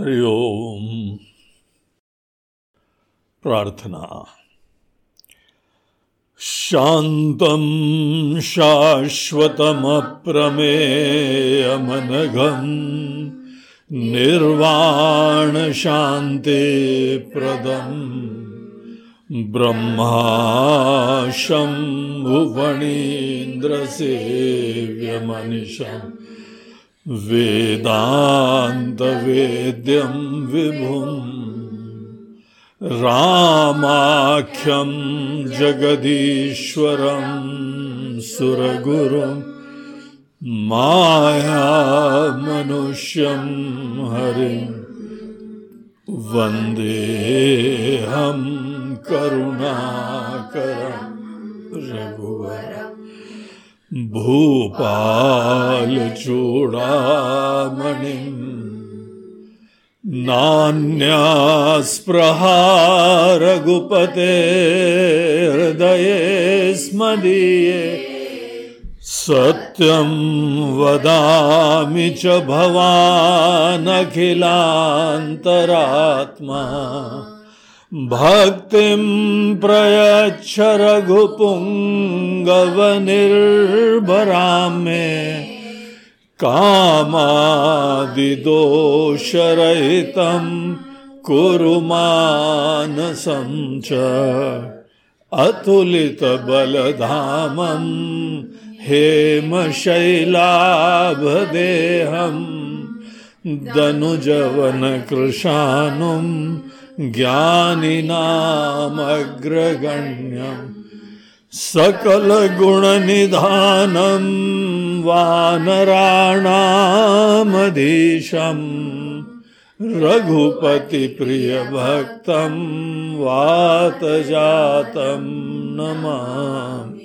हरि ओम। प्रार्थना। शान्तं शाश्वतमप्रमेयमनघम् निर्वाणशान्तिप्रदम् ब्रह्माशम्भुवणीन्द्रसेव्यमनिशम् वेदान्तवेद्यं विभुम् रामाख्यं जगदीश्वरं सुरगुरुं मायामनुष्यं हरिं वन्देऽहं करुणाकरं रघुवरम् भूपालचूडामणिम् नान्यास्पृहा रघुपते हृदये स्मदीये। सत्यं वदामि च भवानखिलान्तरात्मा। भक्तिं प्रयच्छ रघुपुङ्गवनिर्भरां मे कामादिदोषरहितं कुरु मानसं च अतुलितबलधामं हेमशैलाभदेहं दनुजवनकृशानुं ज्ञानिनामग्रगण्यम् सकलगुणनिधानं वानराणामधीशं रघुपतिप्रियभक्तं वातजातं नमामि।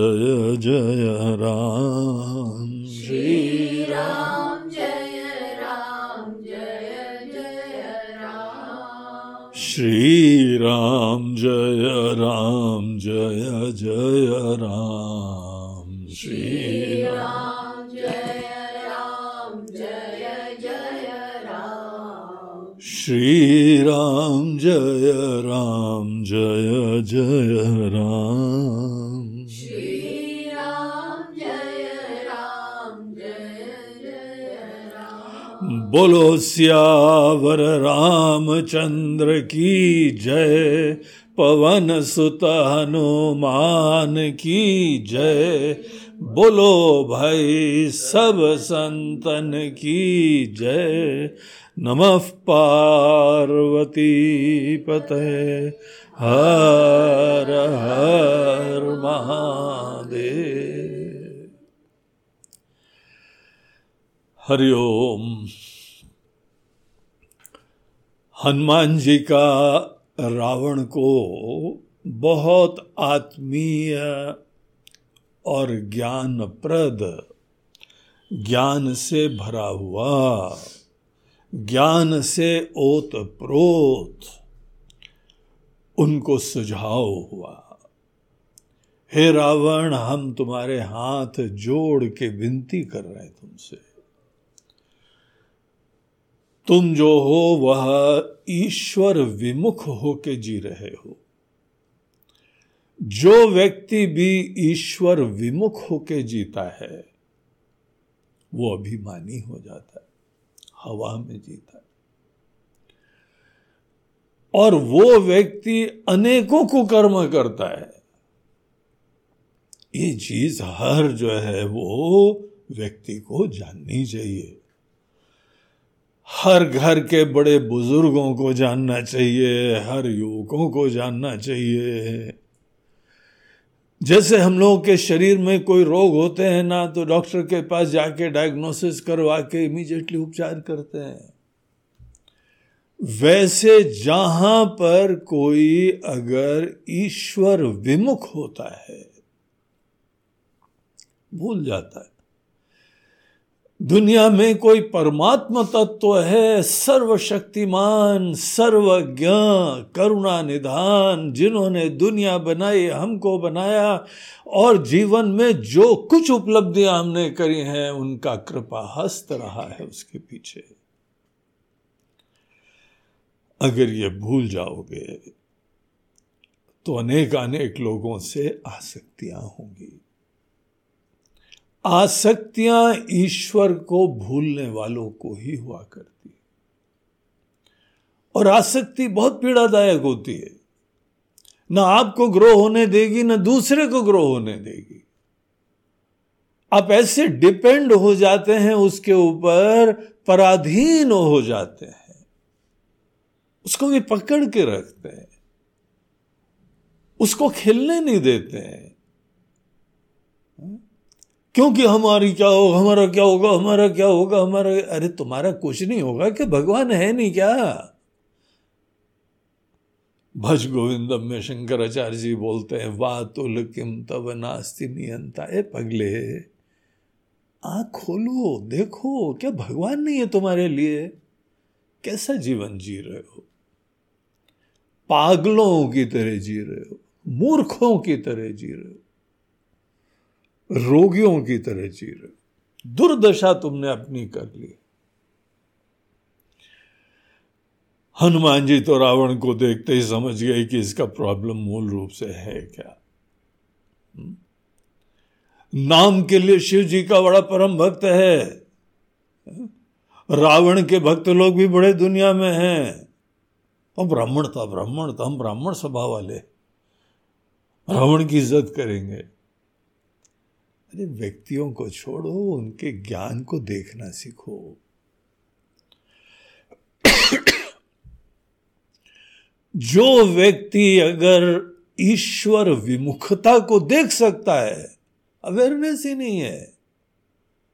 श्री राम श्री राम जय राम जय जय राम श्री राम श्री राम जय राम जय जय राम बोलो, सियावर रामचंद्र की जय। पवन सुत हनुमान की जय। बोलो, भाई, सब संतन की जय। नमः पार्वती पते हर हर महादेव। हरिओम हनुमान जी का रावण को बहुत आत्मीय और ज्ञानप्रद ज्ञान से भरा हुआ, ज्ञान से ओत प्रोत उनको सुझाव हुआ। हे रावण, हम तुम्हारे हाथ जोड़ के विनती कर रहे हैं तुमसे। तुम जो हो, वह ईश्वर विमुख होके जी रहे हो। जो व्यक्ति भी ईश्वर विमुख होके जीता है, वो अभिमानी हो जाता है, हवा में जीता है। और वो व्यक्ति अनेकों को कर्म करता है। ये चीज़ हर जो है, वो व्यक्ति को जाननी चाहिए। हर घर के बड़े बुज़ुर्गों को जानना चाहिए, हर युवकों को जानना चाहिए। जैसे हम लोगों के शरीर में कोई रोग होते हैं ना तो डॉक्टर के पास जाके डायग्नोसिस करवा के इमीडिएटली उपचार करते हैं। वैसे जहाँ पर कोई अगर ईश्वर विमुख होता है, भूल जाता है। दुनिया में कोई परमात्मा तत्व तो है, सर्वशक्तिमान सर्वज्ञ करुणा निधान, जिन्होंने दुनिया बनाई, हमको बनाया, और जीवन में जो कुछ उपलब्धियाँ हमने करी हैं, उनका कृपा हस्त रहा है उसके पीछे। अगर ये भूल जाओगे तो अनेक अनेक लोगों से आसक्तियाँ होंगी। आसक्तियाँ ईश्वर को भूलने वालों को ही हुआ करती है। और आसक्ति बहुत पीड़ादायक होती है। ना आपको ग्रो होने देगी, ना दूसरे को ग्रो होने देगी। आप ऐसे डिपेंड हो जाते हैं, उसके ऊपर पराधीन हो जाते हैं। उसको भी पकड़ के रखते हैं। उसको खेलने नहीं देते हैं। क्योंकि हमारी क्या होगा हमारा क्या होगा, हमारा क्या होगा, हमारा अरे, तुम्हारा कुछ नहीं होगा कि भगवान है नहीं क्या? भज गोविंदम में शंकराचार्य जी बोलते हैं वाह तुल किम तब नास्ति नियंता ए पगले। आँख खोलो, देखो, क्या भगवान नहीं है तुम्हारे लिए? कैसा जीवन जी रहे हो? पागलों की तरह जी रहे हो, मूर्खों की तरह जी रहे हो। रोगियों की तरह जी रहे दुर्दशा तुमने अपनी कर ली। हनुमान जी तो रावण को देखते ही समझ गए कि इसका प्रॉब्लम मूल रूप से है क्या। हम्म? नाम के लिए शिव जी का बड़ा परम भक्त है। रावण के भक्त लोग भी बड़े दुनिया में हैं। और ब्राह्मण था ब्राह्मण था, हम ब्राह्मण स्वभाव वाले। रावण की इज़्ज़त करेंगे। अरे व्यक्तियों को छोड़ो, उनके ज्ञान को देखना सीखो। जो व्यक्ति अगर ईश्वर विमुखता को देख सकता है अवेयरनेस ही नहीं है,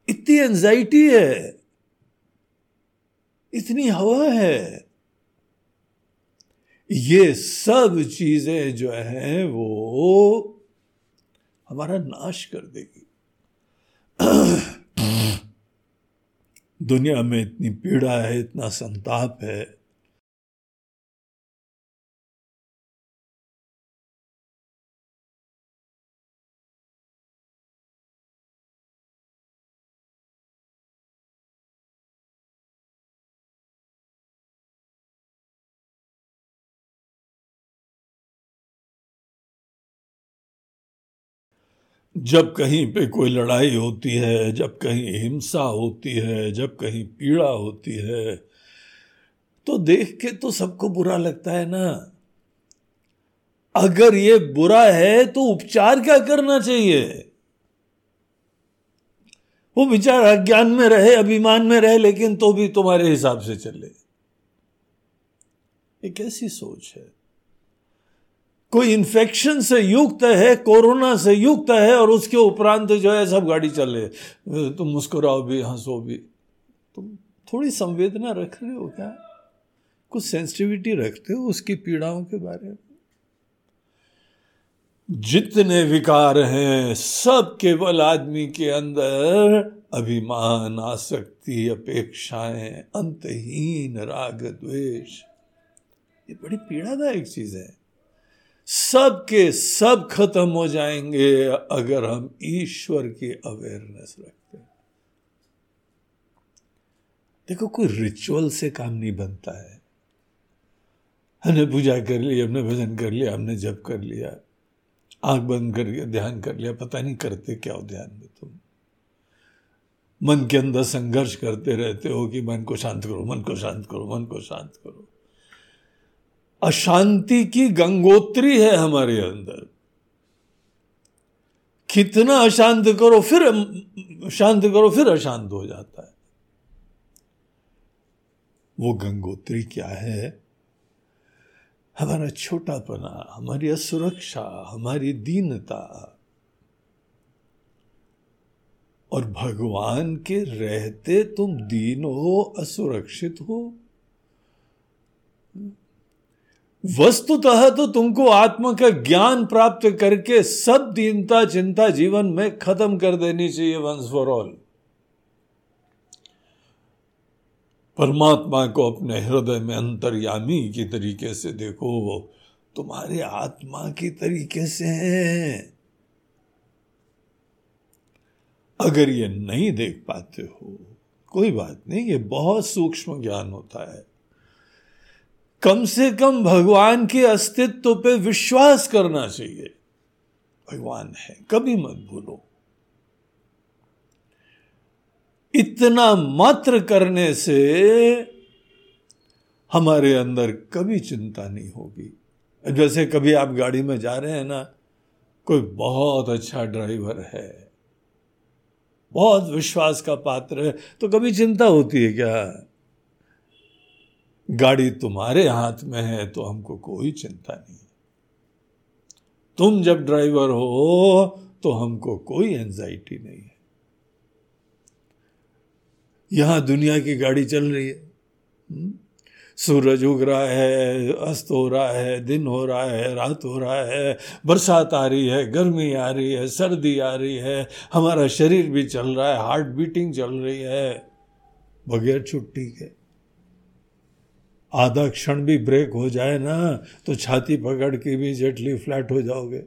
इतनी एंजाइटी है, इतनी हवा है, ये सब चीज़ें जो है वो हमारा नाश कर देगी। दुनिया में इतनी पीड़ा है इतना संताप है जब कहीं पे कोई लड़ाई होती है, जब कहीं हिंसा होती है, जब कहीं पीड़ा होती है तो देख के तो सबको बुरा लगता है ना। अगर ये बुरा है तो उपचार क्या करना चाहिए? वो विचार अज्ञान में रहे, अभिमान में रहे, लेकिन तो भी तुम्हारे हिसाब से चले। ये कैसी सोच है। कोई इन्फेक्शन से युक्त है कोरोना से युक्त है और उसके उपरांत जो है सब गाड़ी चले। तुम मुस्कुराओ भी, हंसो भी। तुम थोड़ी संवेदना रख रहे हो क्या? कुछ सेंसिटिविटी रखते हो उसकी पीड़ाओं के बारे में? जितने विकार हैं, सब केवल आदमी के अंदर अभिमान, आसक्ति, अपेक्षाएँ, अंतहीन राग, द्वेष। ये बड़ी पीड़ादायक चीज़ है। सब के सब खत्म हो जाएँगे अगर हम ईश्वर की अवेयरनेस रखते हैं। देखो, कोई रिचुअल से काम नहीं बनता है। हमने पूजा कर ली, हमने भजन कर लिया, हमने जप कर लिया, आँख बंद करके ध्यान कर लिया, पता नहीं करते क्या हो ध्यान में तुम। मन के अंदर संघर्ष करते रहते हो कि मन को शांत करो, मन को शांत करो, मन को शांत करो। अशांति की गंगोत्री है हमारे अंदर। कितना अशांत करो, फिर शांत करो, फिर अशांत हो जाता है। वो गंगोत्री क्या है? हमारा छोटापना, हमारी असुरक्षा, हमारी दीनता और भगवान के रहते तुम दीन हो, असुरक्षित हो। वस्तुतः तो तुमको आत्मा का ज्ञान प्राप्त करके सब दीनता, चिंता, जीवन में खत्म कर देनी चाहिए वंस फॉर ऑल परमात्मा को अपने हृदय में अंतर्यामी की तरीके से देखो, वो तुम्हारे आत्मा की तरीके से है। अगर ये नहीं देख पाते हो, कोई बात नहीं, ये बहुत सूक्ष्म ज्ञान होता है। कम से कम भगवान के अस्तित्व पे विश्वास करना चाहिए। भगवान है, कभी मत भूलो। इतना मात्र करने से हमारे अंदर कभी चिंता नहीं होगी। जैसे कभी आप गाड़ी में जा रहे हैं ना, कोई बहुत अच्छा ड्राइवर है, बहुत विश्वास का पात्र है तो कभी चिंता होती है क्या? गाड़ी तुम्हारे हाथ में है तो हमको कोई चिंता नहीं। तुम जब ड्राइवर हो तो हमको कोई एंजाइटी नहीं है। यहाँ दुनिया की गाड़ी चल रही है। हम्म? सूरज उग रहा है, अस्त हो रहा है, दिन हो रहा है, रात हो रहा है, बरसात आ रही है, गर्मी आ रही है, सर्दी आ रही है, हमारा शरीर भी चल रहा है हार्ट बीटिंग चल रही है, बगैर छुट्टी के। आधा क्षण भी ब्रेक हो जाए ना तो छाती पकड़ के भी जेटली फ्लैट हो जाओगे।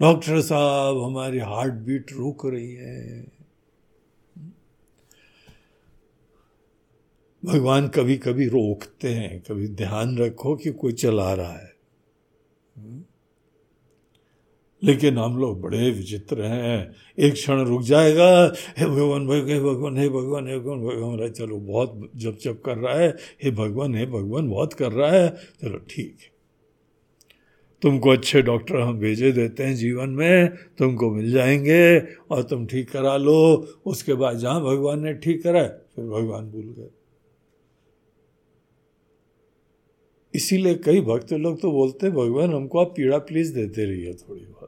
डॉक्टर साहब, हमारी हार्ट बीट रुक रही है। भगवान कभी कभी रोकते हैं, कभी ध्यान रखो कि कोई चला रहा है। लेकिन हम लोग बड़े विचित्र हैं। एक क्षण रुक जाएगा। हे भगवान भगवान, हे भगवान हे भगवान हे भगवान। भगवान चलो, बहुत जब जब कर रहा है। हे भगवान हे भगवान, बहुत कर रहा है। चलो, ठीक है। तुमको अच्छे डॉक्टर हम भेजे देते हैं जीवन में। तुमको मिल जाएँगे और तुम ठीक करा लो। उसके बाद जहाँ भगवान ने ठीक करा फिर भगवान भूल गए। इसीलिए कई भक्त लोग तो बोलते हैं, भगवान, हमको आप पीड़ा प्लीज़ देते रहिए थोड़ी बहुत।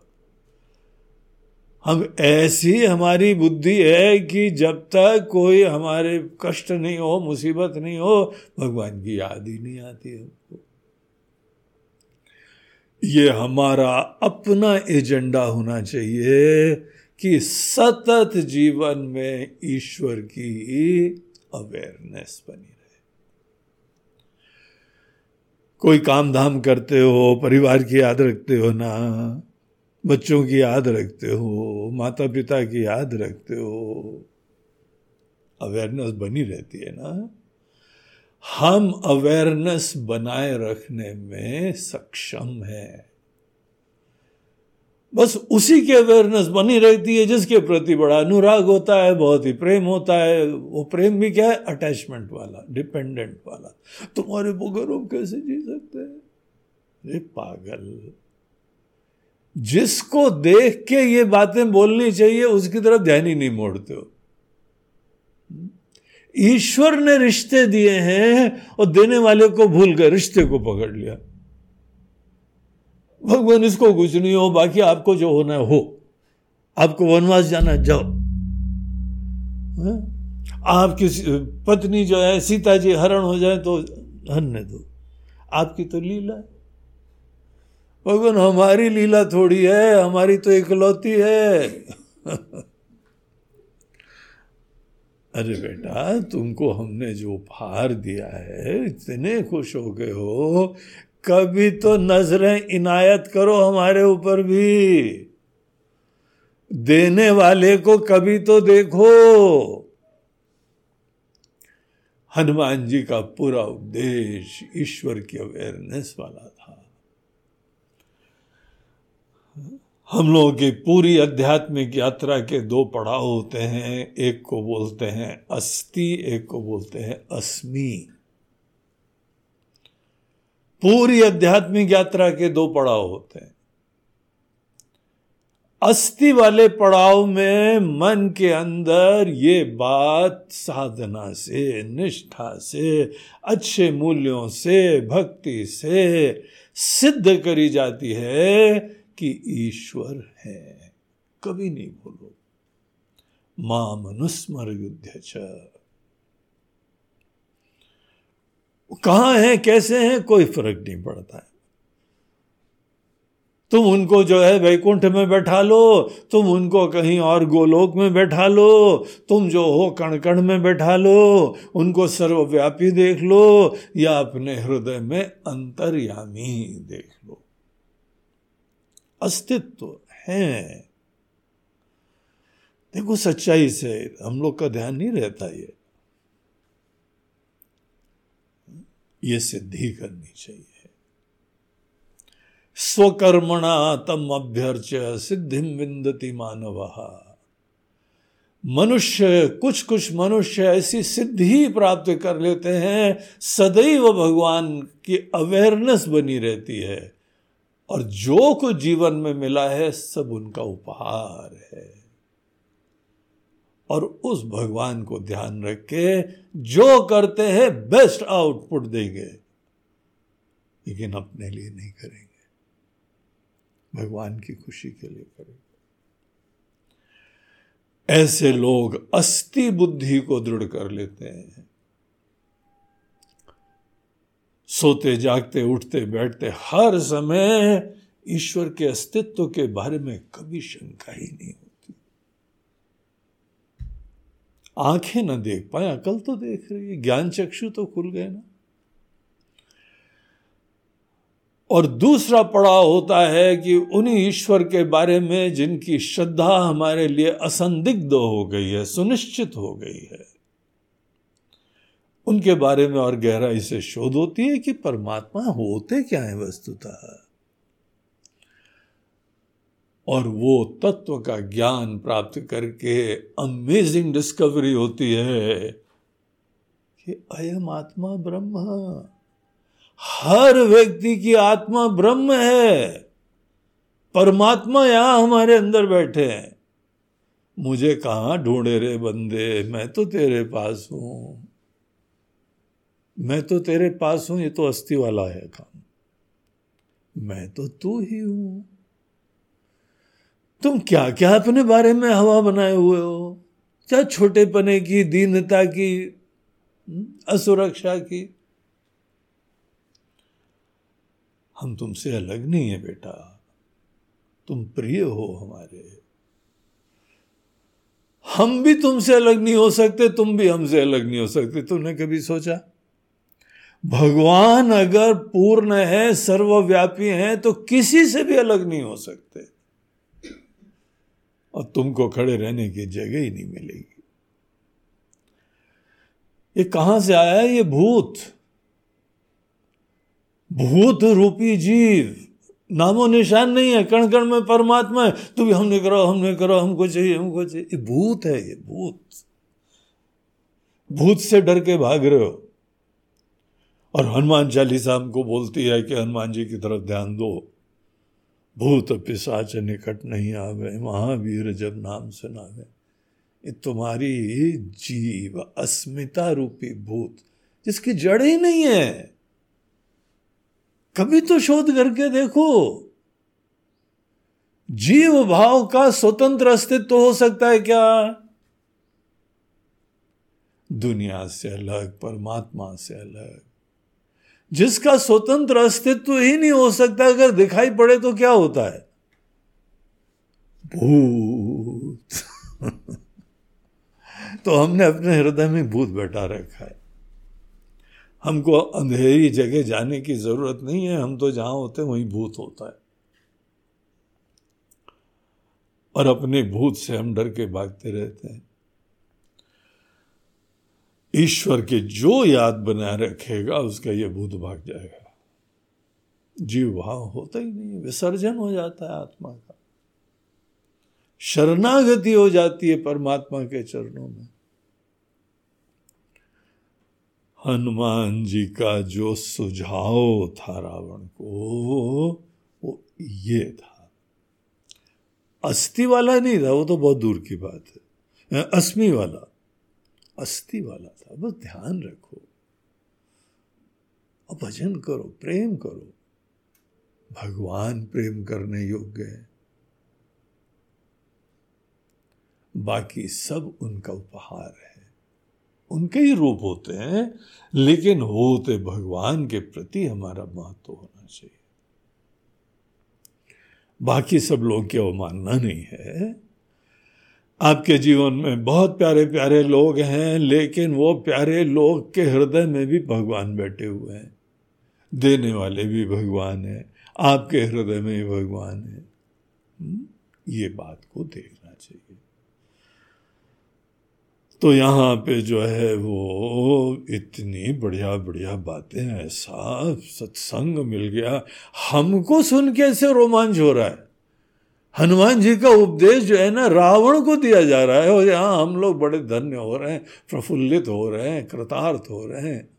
हम ऐसी हमारी बुद्धि है कि जब तक कोई हमारे कष्ट नहीं हो, मुसीबत नहीं हो, भगवान की याद ही नहीं आती हमको। ये हमारा अपना एजेंडा होना चाहिए कि सतत जीवन में ईश्वर की अवेयरनेस बनी रहे। कोई काम धाम करते हो, परिवार की याद रखते हो ना बच्चों की याद रखते हो माता पिता की याद रखते हो। अवेयरनेस बनी रहती है ना? हम अवेयरनेस बनाए रखने में सक्षम है। बस उसी की अवेयरनेस बनी रहती है जिसके प्रति बड़ा अनुराग होता है, बहुत ही प्रेम होता है। वो प्रेम भी क्या है? अटैचमेंट वाला डिपेंडेंट वाला। तुम्हारे बगैर हम कैसे जी सकते हैं? पागल। जिसको देख के ये बातें बोलनी चाहिए, उसकी तरफ़ ध्यान ही नहीं मोड़ते हो। ईश्वर ने रिश्ते दिए हैं और देने वाले को भूल गए, रिश्ते को पकड़ लिया। भगवान, इसको कुछ नहीं हो, बाकी आपको जो होना है, हो। आपको वनवास जाना जाओ। हाँ? आपकी पत्नी जो है, सीता जी हरण हो जाए तो हन्ने दो। आपकी तो लीला है। भगवान, हमारी लीला थोड़ी है, हमारी तो इकलौती है। अरे बेटा, तुमको हमने जो उपहार दिया है, इतने खुश हो गए हो। कभी तो नज़रें इनायत करो हमारे ऊपर भी। देने वाले को कभी तो देखो। हनुमान जी का पूरा उपदेश ईश्वर की अवेयरनेस वाला था। हम लोगों की पूरी आध्यात्मिक यात्रा के दो पड़ाव होते हैं। एक को बोलते हैं अस्ति, एक को बोलते हैं अस्मि। पूरी आध्यात्मिक यात्रा के दो पड़ाव होते हैं। अस्थि वाले पड़ाव में मन के अंदर ये बात साधना से, निष्ठा से, अच्छे मूल्यों से, भक्ति से सिद्ध करी जाती है कि ईश्वर है। कभी नहीं भूलो माँ मनुस्मर युद्ध कहाँ है, कैसे हैं, कोई फ़र्क नहीं पड़ता है। तुम उनको जो है वैकुंठ में बैठा लो, तुम उनको कहीं और गोलोक में बैठा लो, तुम जो हो कण कण में बैठा लो, उनको सर्वव्यापी देख लो, या अपने हृदय में अंतर्यामी देख लो। अस्तित्व है। देखो सच्चाई से हम लोग का ध्यान नहीं रहता ये। ये सिद्धि करनी चाहिए। स्वकर्मणा तम अभ्यर्च सिद्धिम विंदति मानव। मनुष्य, कुछ कुछ मनुष्य ऐसी सिद्धि प्राप्त कर लेते हैं, सदैव भगवान की अवेयरनेस बनी रहती है। और जो कुछ जीवन में मिला है, सब उनका उपहार है। और उस भगवान को ध्यान रख के जो करते हैं बेस्ट आउटपुट देंगे। लेकिन अपने लिए नहीं करेंगे। भगवान की खुशी के लिए करेंगे। ऐसे लोग अस्थि बुद्धि को दृढ़ कर लेते हैं। सोते, जागते, उठते, बैठते, हर समय ईश्वर के अस्तित्व के बारे में कभी शंका ही नहीं होती। आँखें ना देख पाए, अकल तो देख रही है, ज्ञान चक्षु तो खुल गए ना। और दूसरा पड़ाव होता है कि उन्हीं ईश्वर के बारे में जिनकी श्रद्धा हमारे लिए असंदिग्ध हो गई है, सुनिश्चित हो गई है। उनके बारे में और गहराई से शोध होती है कि परमात्मा होते क्या है वस्तुतः। और वो तत्व का ज्ञान प्राप्त करके अमेजिंग डिस्कवरी होती है कि अयम आत्मा ब्रह्म। हर व्यक्ति की आत्मा ब्रह्म है। परमात्मा यहाँ हमारे अंदर बैठे हैं। मुझे कहा ढूंढे रे बंदे? मैं तो तेरे पास हूँ। मैं तो तेरे पास हूँ, ये तो अस्थि वाला है काम। मैं तो तू ही हूँ। तुम क्या क्या अपने बारे में हवा बनाए हुए हो? क्या छोटे पने की, दीनता की असुरक्षा की? हम तुमसे अलग नहीं है बेटा। तुम प्रिय हो हमारे। हम भी तुमसे अलग नहीं हो सकते, तुम भी हमसे अलग नहीं हो सकते। तुमने कभी सोचा? भगवान अगर पूर्ण है, सर्वव्यापी है तो किसी से भी अलग नहीं हो सकते। और तुमको खड़े रहने की जगह ही नहीं मिलेगी। ये कहाँ से आया है? ये भूत। भूत रूपी जीव। नामो निशान नहीं है कण कण में परमात्मा है। तू भी हमने करो हमने करो, हमको चाहिए हमको चाहिए। ये भूत है, ये भूत। भूत से डर के भाग रहे हो। और हनुमान चालीसा हमको बोलती है कि हनुमान जी की तरफ़ ध्यान दो। भूत पिशाच निकट नहीं आवे, महावीर जब नाम सुनावे। ये तुम्हारी जीव अस्मिता रूपी भूत, जिसकी जड़ ही नहीं है। कभी तो शोध करके देखो। जीव भाव का स्वतंत्र अस्तित्व हो सकता है क्या? दुनिया से अलग, परमात्मा से अलग। जिसका स्वतंत्र अस्तित्व ही नहीं हो सकता, अगर दिखाई पड़े तो क्या होता है? भूत। तो हमने अपने हृदय में भूत बैठा रखा है। हमको अंधेरी जगह जाने की ज़रूरत नहीं है, हम तो जहाँ होते हैं वहीं भूत होता है। और अपने भूत से हम डर के भागते रहते हैं। ईश्वर के जो याद बनाए रखेगा, उसका ये भूत भाग जाएगा। जीव भाव होता ही नहीं विसर्जन हो जाता है आत्मा का। शरणागति हो जाती है परमात्मा के चरणों में। हनुमान जी का जो सुझाव था रावण को, वो ये था। अस्थि वाला नहीं था, वो तो बहुत दूर की बात है। अस्मि वाला। अस्थि वाला बस ध्यान रखो। और भजन करो, प्रेम करो। भगवान प्रेम करने योग्य है। बाकी सब उनका उपहार है। उनके ही रूप होते हैं, लेकिन होते भगवान के प्रति हमारा महत्व होना चाहिए। बाकी सब लोग की अवमानना नहीं है। आपके जीवन में बहुत प्यारे प्यारे लोग हैं लेकिन वो प्यारे लोग के हृदय में भी भगवान बैठे हुए हैं। देने वाले भी भगवान है आपके हृदय में भी भगवान है। हम्म, ये बात को देखना चाहिए। तो यहाँ पे जो है वो इतनी बढ़िया बढ़िया बातें ऐसा सत्संग मिल गया। हमको सुन के ऐसे रोमांच हो रहा है। हनुमान जी का उपदेश जो है ना, रावण को दिया जा रहा है। और यहाँ हम लोग बड़े धन्य हो रहे हैं, प्रफुल्लित हो रहे हैं, कृतार्थ हो रहे हैं।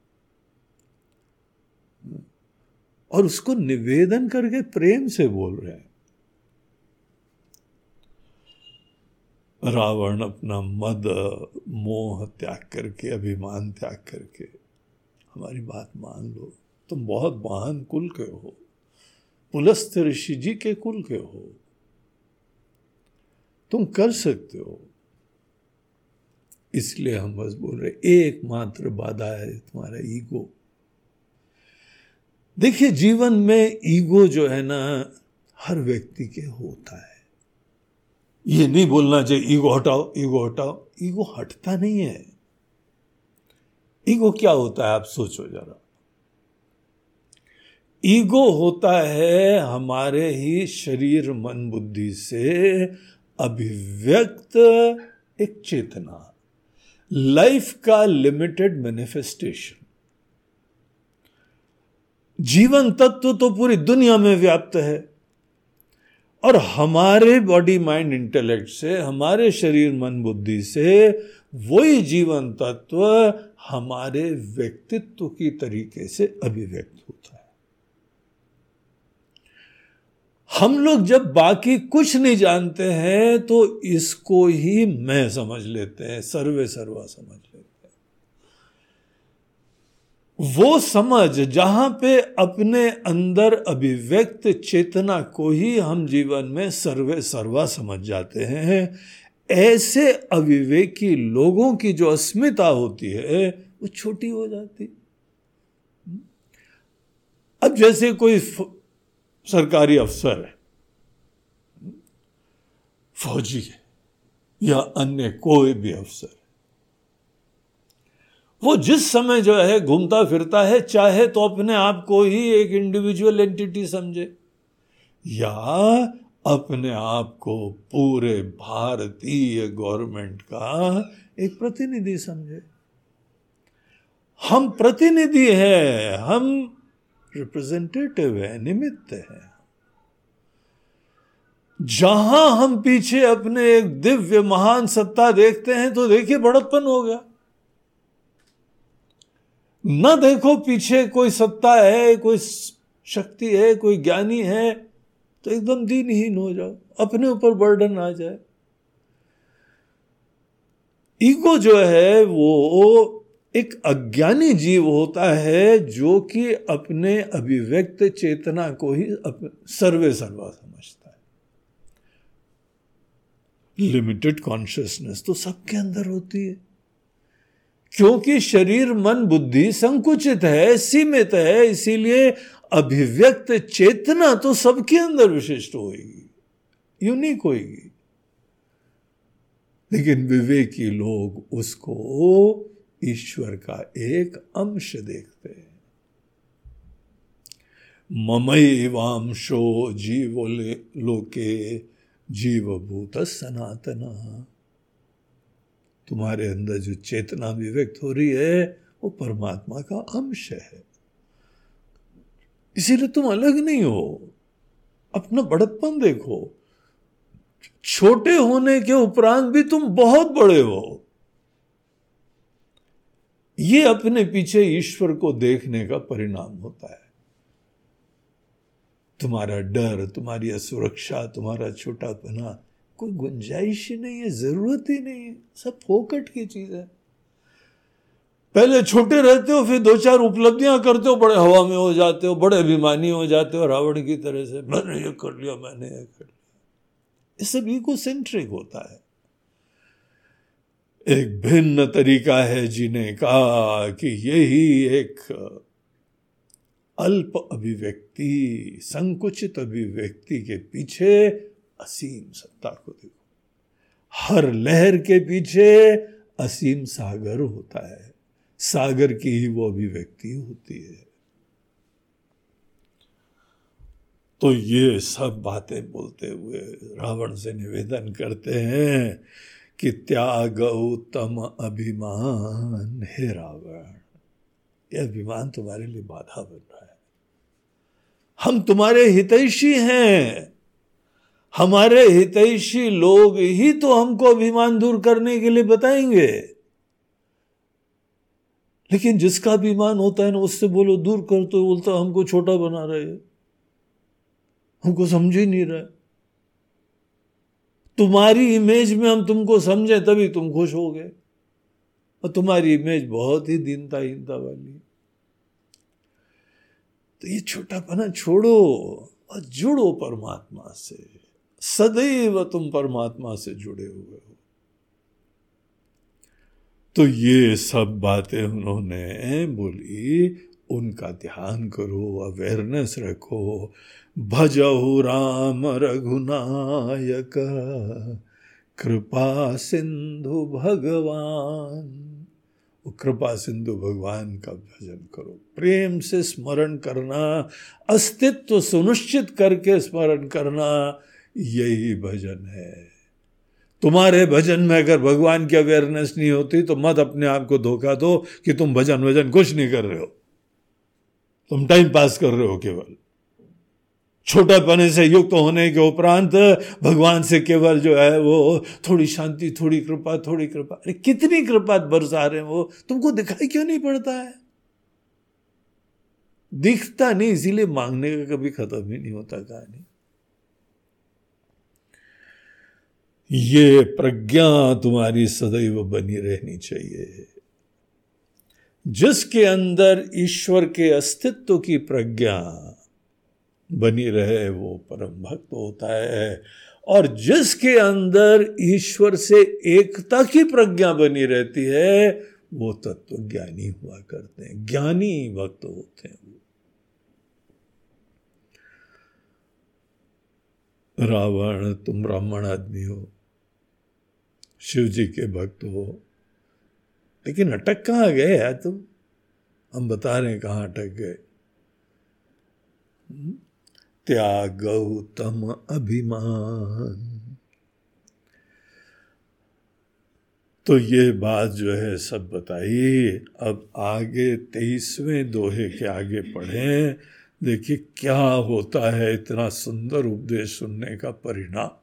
और उसको निवेदन करके प्रेम से बोल रहे हैं। रावण अपना मद, मोह त्याग करके, अभिमान त्याग करके, हमारी बात मान लो, तुम बहुत महान कुल के हो। पुलस्त ऋषि जी के कुल के हो। तुम कर सकते हो। इसलिए हम बस बोल रहे, एकमात्र बाधा है तुम्हारा ईगो। देखिए, जीवन में ईगो जो है ना, हर व्यक्ति के होता है। ये नहीं बोलना चाहिए, ईगो हटाओ ईगो हटाओ। ईगो हटता नहीं है। ईगो क्या होता है, आप सोचो जरा। ईगो होता है हमारे ही शरीर, मन, बुद्धि से अभिव्यक्त एक चेतना लाइफ का लिमिटेड मैनिफेस्टेशन जीवन तत्व तो पूरी दुनिया में व्याप्त है और हमारे बॉडी माइंड इंटेलेक्ट से, हमारे शरीर, मन, बुद्धि से वही जीवन तत्व हमारे व्यक्तित्व की तरीके से अभिव्यक्त होता है हम लोग जब बाकी कुछ नहीं जानते हैं तो इसको ही मैं समझ लेते हैं, सर्वे सर्वा समझ लेते हैं। वो समझ जहाँ पे अपने अंदर अभिव्यक्त चेतना को ही हम जीवन में सर्वे सर्वा समझ जाते हैं। ऐसे अविवेकी लोगों की जो अस्मिता होती है, वो छोटी हो जाती। अब जैसे कोई सरकारी अफसर है। फौजी है या अन्य कोई भी अफसर। वो जिस समय जो है घूमता फिरता है, चाहे तो अपने आप को ही एक इंडिविजुअल एंटिटी समझे, या अपने आप को पूरे भारतीय गवर्नमेंट का एक प्रतिनिधि समझे। हम प्रतिनिधि हैं, हम रिप्रेजेंटेटिव है, निमित्त है। जहाँ हम पीछे अपने एक दिव्य महान सत्ता देखते हैं तो देखिए बड़प्पन हो गया। न देखो पीछे कोई सत्ता है, कोई शक्ति है, कोई ज्ञानी है तो एकदम दीनहीन हो जाओ, अपने ऊपर बर्डन आ जाए। ईगो जो है, वो एक अज्ञानी जीव होता है जो कि अपने अभिव्यक्त चेतना को ही सर्वे सर्वा समझता है। लिमिटेड कॉन्शियसनेस तो सबके अंदर होती है। क्योंकि शरीर, मन, बुद्धि संकुचित है, सीमित है, इसीलिए अभिव्यक्त चेतना तो सबके अंदर विशिष्ट होगी यूनिक होगी लेकिन विवेकी लोग उसको ईश्वर का एक अंश देखते हैं। ममैवांशो जीव लोके जीवभूत सनातना। तुम्हारे अंदर जो चेतना विव्यक्त हो रही है, वो परमात्मा का अंश है। इसीलिए तुम अलग नहीं हो। अपना बड़प्पन देखो। छोटे होने के उपरांत भी तुम बहुत बड़े हो। ये अपने पीछे ईश्वर को देखने का परिणाम होता है। तुम्हारा डर, तुम्हारी असुरक्षा, तुम्हारा छोटापना, कोई गुंजाइश ही नहीं है, ज़रूरत ही नहीं है, सब फोकट की चीज़ है। पहले छोटे रहते हो, फिर दो चार उपलब्धियाँ करते हो, बड़े हवा में हो जाते हो, बड़े अभिमानी हो जाते हो, रावण की तरह से, मैंने ये कर लिया, मैंने ये कर लिया। ये सब इको सेंट्रिक होता है। एक भिन्न तरीका है जीने का कि यही एक अल्प अभिव्यक्ति, संकुचित अभिव्यक्ति के पीछे असीम सत्ता को देखो। हर लहर के पीछे असीम सागर होता है। सागर की ही वो अभिव्यक्ति होती है। तो ये सब बातें बोलते हुए रावण से निवेदन करते हैं कि त्याग उत्तम अभिमान हे रावण। ये अभिमान तुम्हारे लिए बाधा बन रहा है। हम तुम्हारे हितैषी हैं। हमारे हितैषी लोग ही तो हमको अभिमान दूर करने के लिए बताएँगे। लेकिन जिसका अभिमान होता है ना, उससे बोलो, दूर कर तो बोलता, हमको छोटा बना रहे। हमको समझ ही नहीं रहा तुम्हारी इमेज में हम तुमको समझे, तभी तुम खुश हो गए और तुम्हारी इमेज बहुत ही दीनता हीनता वाली तो ये छोटापना छोड़ो और जुड़ो परमात्मा से। सदैव तुम परमात्मा से जुड़े हुए हो। तो ये सब बातें उन्होंने बोली, उनका ध्यान करो अवेयरनेस रखो भजहु राम रघुनायक, कृपा सिंधु भगवान। कृपा सिंधु भगवान का भजन करो। प्रेम से स्मरण करना, अस्तित्व सुनिश्चित करके स्मरण करना, यही भजन है। तुम्हारे भजन में अगर भगवान की अवेयरनेस नहीं होती तो मत अपने आप को धोखा दो कि तुम भजन भजन कुछ नहीं कर रहे हो। तुम टाइम पास कर रहे हो केवल। छोटा पने से युक्त होने के उपरांत भगवान से केवल जो है वो थोड़ी शांति, थोड़ी कृपा थोड़ी कृपा। अरे कितनी कृपा बरसा रहे हैं वो? तुमको दिखाई क्यों नहीं पड़ता है? दिखता नहीं, इसीलिए मांगने का कभी खत्म ही नहीं होता कहानी। ये प्रज्ञा तुम्हारी सदैव बनी रहनी चाहिए। जिसके अंदर ईश्वर के अस्तित्व की प्रज्ञा बनी रहे, वो परम भक्त होता है। और जिसके अंदर ईश्वर से एकता की प्रज्ञा बनी रहती है, वो तत्व ज्ञानी हुआ करते हैं। ज्ञानी भक्त होते हैं रावण, तुम ब्राह्मण आदमी हो, शिव जी के भक्त हो, लेकिन अटक कहाँ गए यार तुम? हम बता रहे हैं कहाँ अटक गए। हम्म? त्याग गौतम अभिमान। तो ये बात जो है, सब बताई अब आगे तेईसवें दोहे के आगे पढ़ें। देखिए, क्या होता है इतना सुंदर उपदेश सुनने का परिणाम।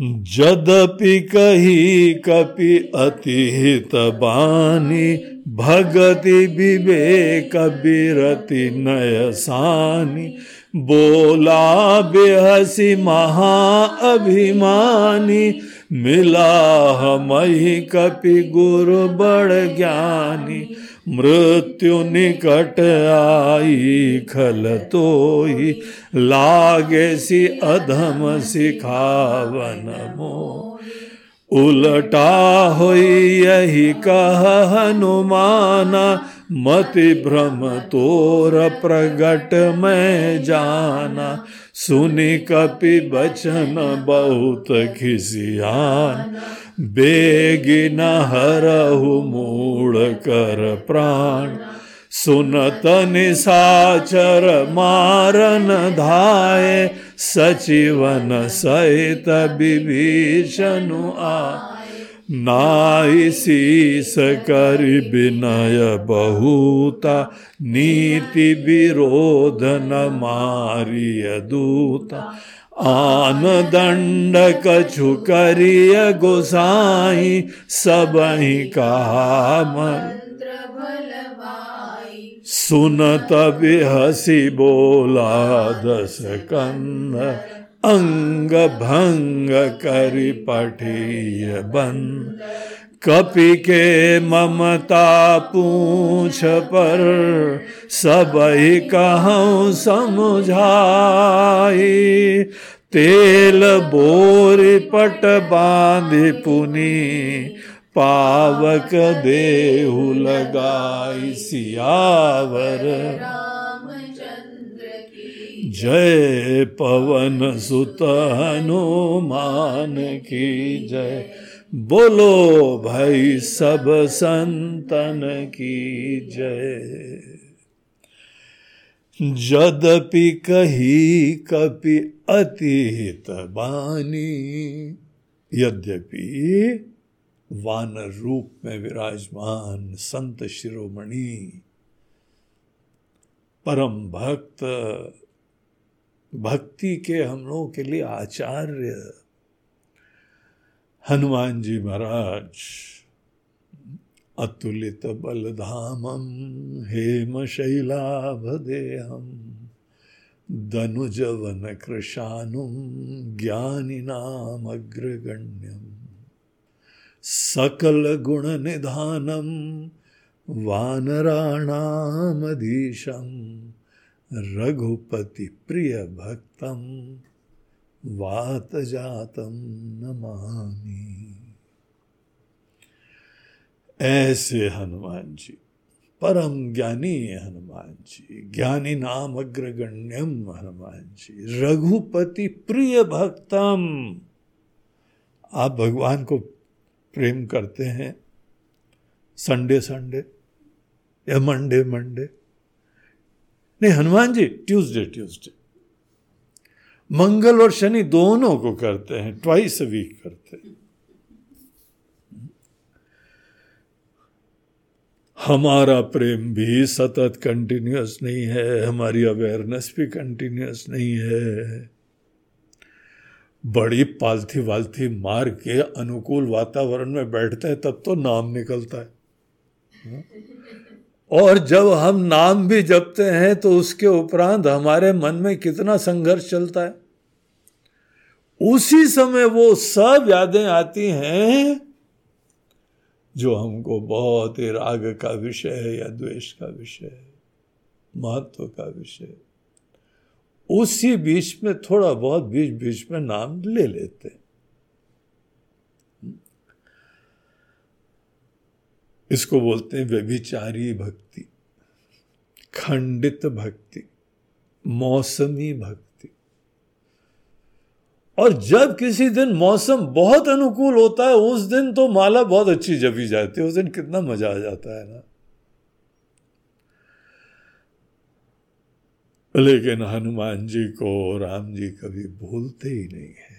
जदपि कही कपि अतिहित बानी, भगति विवेक बिरति नयसानी बोला बेहसी महा अभिमानी मिला मही कपि गुरु बड़ ज्ञानी। मृत्यु निकट आई, खल तो ही लागे सी अधम सिखावन मो उलटा हो यही कह हनुमाना, मति भ्रम तोर प्रगट में जाना। सुनि कपि बचन बहुत खिसियान बेगी न हरहु मूड़ कर प्राण। सुनत निशाचर मारन धाये, सचिवन सहित विभीषणु आ नाई शीस कर विनय बहुता, नीति विरोध न मारिय दूता। आन दंड कछु करिय गोसाई सब ही कहा मन सुनत हसी बोला दस कंद अंग भंग करी पठिय बन कपि के ममता पूछ पर सब कहूँ समझाई। तेल बोर पट बांधि पुनी, पावक देहु लगाई सियावर। जय पवन सुत हनुमान की जय। बोलो भाई सब संतन की जय। जदपि कही कपि अतीत बानी, यद्यपि वानर रूप में विराजमान संत शिरोमणि, परम भक्त, भक्ति के हम लोगों के लिए आचार्य हनुमान जी महाराज, अतुलित बलधामम हेम शैलाभदेहम दनुजवन कृशानुम ज्ञानी अग्रगण्यम सकल गुण निधानम वानराणामधीशम रघुपति प्रिय भक्तम वात जातम नमामि। ऐसे हनुमान जी, परम ज्ञानी हनुमान जी, ज्ञानी नाम अग्रगण्यम हनुमान जी, रघुपति प्रिय भक्तम। आप भगवान को प्रेम करते हैं, संडे संडे या मंडे मंडे? नहीं, हनुमान जी, ट्यूसडे ट्यूसडे। मंगल और शनि दोनों को करते हैं ट्वाइस वीक करते हैं। हमारा प्रेम भी सतत कंटिन्यूस नहीं है, हमारी अवेयरनेस भी कंटिन्यूस नहीं है। बड़ी पालथी वालथी मार के अनुकूल वातावरण में बैठते हैं, तब तो नाम निकलता है? और जब हम नाम भी जपते हैं तो उसके उपरांत हमारे मन में कितना संघर्ष चलता है। उसी समय वो सब यादें आती हैं, जो हमको बहुत ही राग का विषय है या द्वेष का विषय है, महत्व का विषय उसी बीच में थोड़ा बहुत बीच बीच में नाम ले लेते इसको बोलते हैं व्यभिचारी भक्ति, खंडित भक्ति, मौसमी भक्ति। और जब किसी दिन मौसम बहुत अनुकूल होता है, उस दिन तो माला बहुत अच्छी जपी जाती है, उस दिन कितना मज़ा आ जाता है ना। लेकिन हनुमान जी को राम जी कभी भूलते ही नहीं है।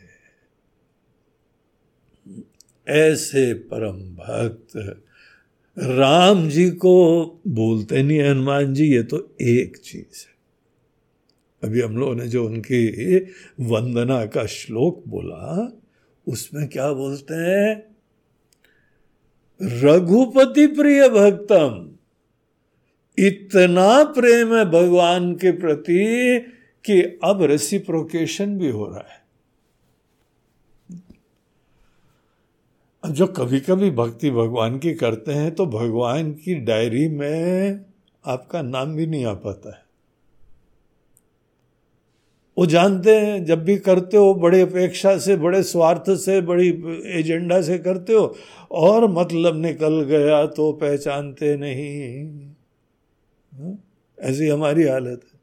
ऐसे परम भक्त राम जी को बोलते नहीं हनुमान जी, ये तो एक चीज़ है। अभी हम लोगों ने जो उनकी वंदना का श्लोक बोला, उसमें क्या बोलते हैं? रघुपति प्रिय भक्तम, इतना प्रेम है भगवान के प्रति कि अब रेसिप्रोकेशन भी हो रहा है। जो कभी कभी भक्ति भगवान की करते हैं तो भगवान की डायरी में आपका नाम भी नहीं आ पाता है। वो जानते हैं, जब भी करते हो, बड़े अपेक्षा से, बड़े स्वार्थ से, बड़ी एजेंडा से करते हो, और मतलब निकल गया तो पहचानते नहीं। हाँ? ऐसी हमारी हालत है।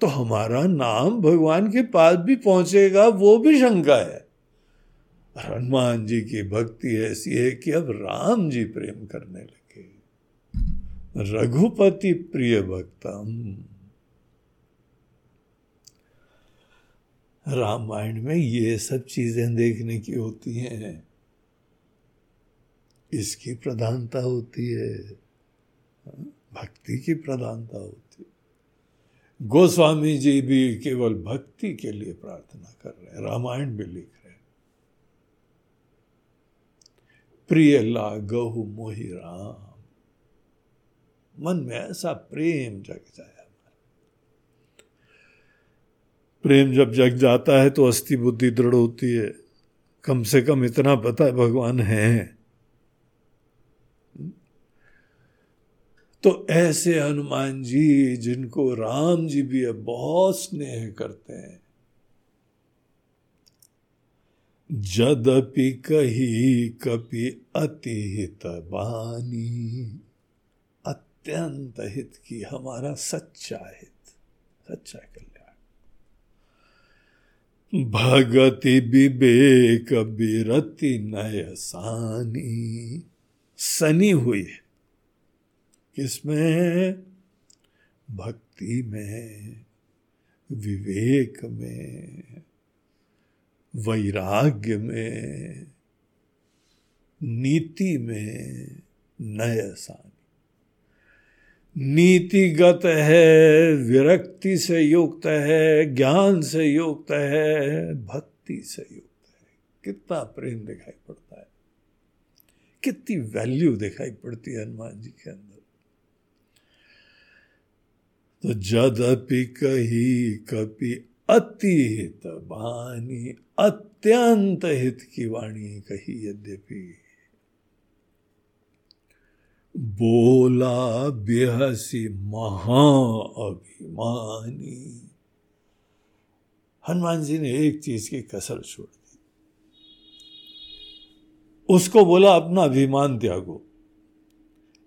तो हमारा नाम भगवान के पास भी पहुंचेगा, वो भी शंका है। हनुमान जी की भक्ति ऐसी है कि अब राम जी प्रेम करने लगे। रघुपति प्रिय भक्तम। रामायण में ये सब चीज़ें देखने की होती हैं। इसकी प्रधानता होती है। भक्ति की प्रधानता होती है। गोस्वामी जी भी केवल भक्ति के लिए प्रार्थना कर रहे हैं। रामायण भी लिख रहे हैं प्रिय लागहु मोहि राम मन में ऐसा प्रेम जग जाए प्रेम जब जग जाता है तो अस्थि बुद्धि दृढ़ होती है। कम से कम इतना पता है भगवान है। तो ऐसे हनुमान जी जिनको राम जी भी बहुत स्नेह करते हैं जदपि कही कपि अति हित बानी, अत्यंत हित की हमारा सच्चा हित, सच्चा कल्याण। भगति विवेक बिरति नय सानी, सनी हुई है। किसमें? भक्ति में, विवेक में। वैराग्य में, नीति में नय सानी नीतिगत है, विरक्ति से युक्त है, ज्ञान से युक्त है, भक्ति से युक्त है। कितना प्रेम दिखाई पड़ता है। कितनी वैल्यू दिखाई पड़ती है हनुमान जी के अंदर। तो जदपि कही, कपि अति हित बानी अत्यंत हित की वाणी कही यद्यपि। बोला बेहसी महा अभिमानी हनुमान जी ने एक चीज़ की कसर छोड़ दी। उसको बोला, अपना अभिमान त्यागो।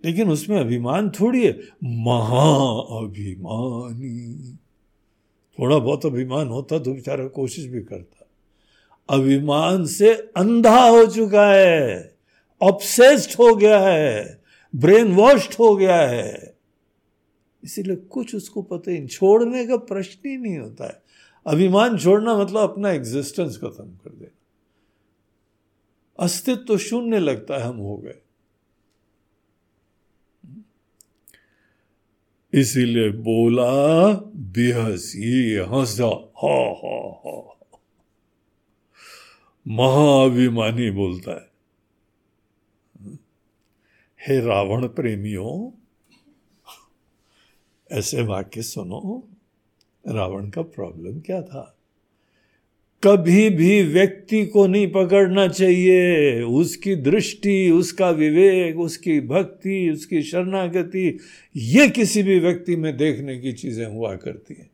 लेकिन उसमें अभिमान थोड़ी है। महाअभिमानी। थोड़ा बहुत अभिमान होता तो बेचारा कोशिश भी करता। अभिमान से अंधा हो चुका है ऑब्सेस्ड हो गया है ब्रेन वॉश्ड हो गया है। इसीलिए कुछ उसको पता ही छोड़ने का प्रश्न ही नहीं होता है। अभिमान छोड़ना मतलब अपना एग्जिस्टेंस खत्म कर देना। अस्तित्व तो शून्य लगता है, हम हो गए। इसीलिए बोला, बेहसी हंसा, हा हा हा। महाअभिमानी बोलता है। हे रावण प्रेमियों, ऐसे वाक्य सुनो, रावण का प्रॉब्लम क्या था? कभी भी व्यक्ति को नहीं पकड़ना चाहिए। उसकी दृष्टि, उसका विवेक, उसकी भक्ति, उसकी शरणागति, ये किसी भी व्यक्ति में देखने की चीज़ें हुआ करती हैं।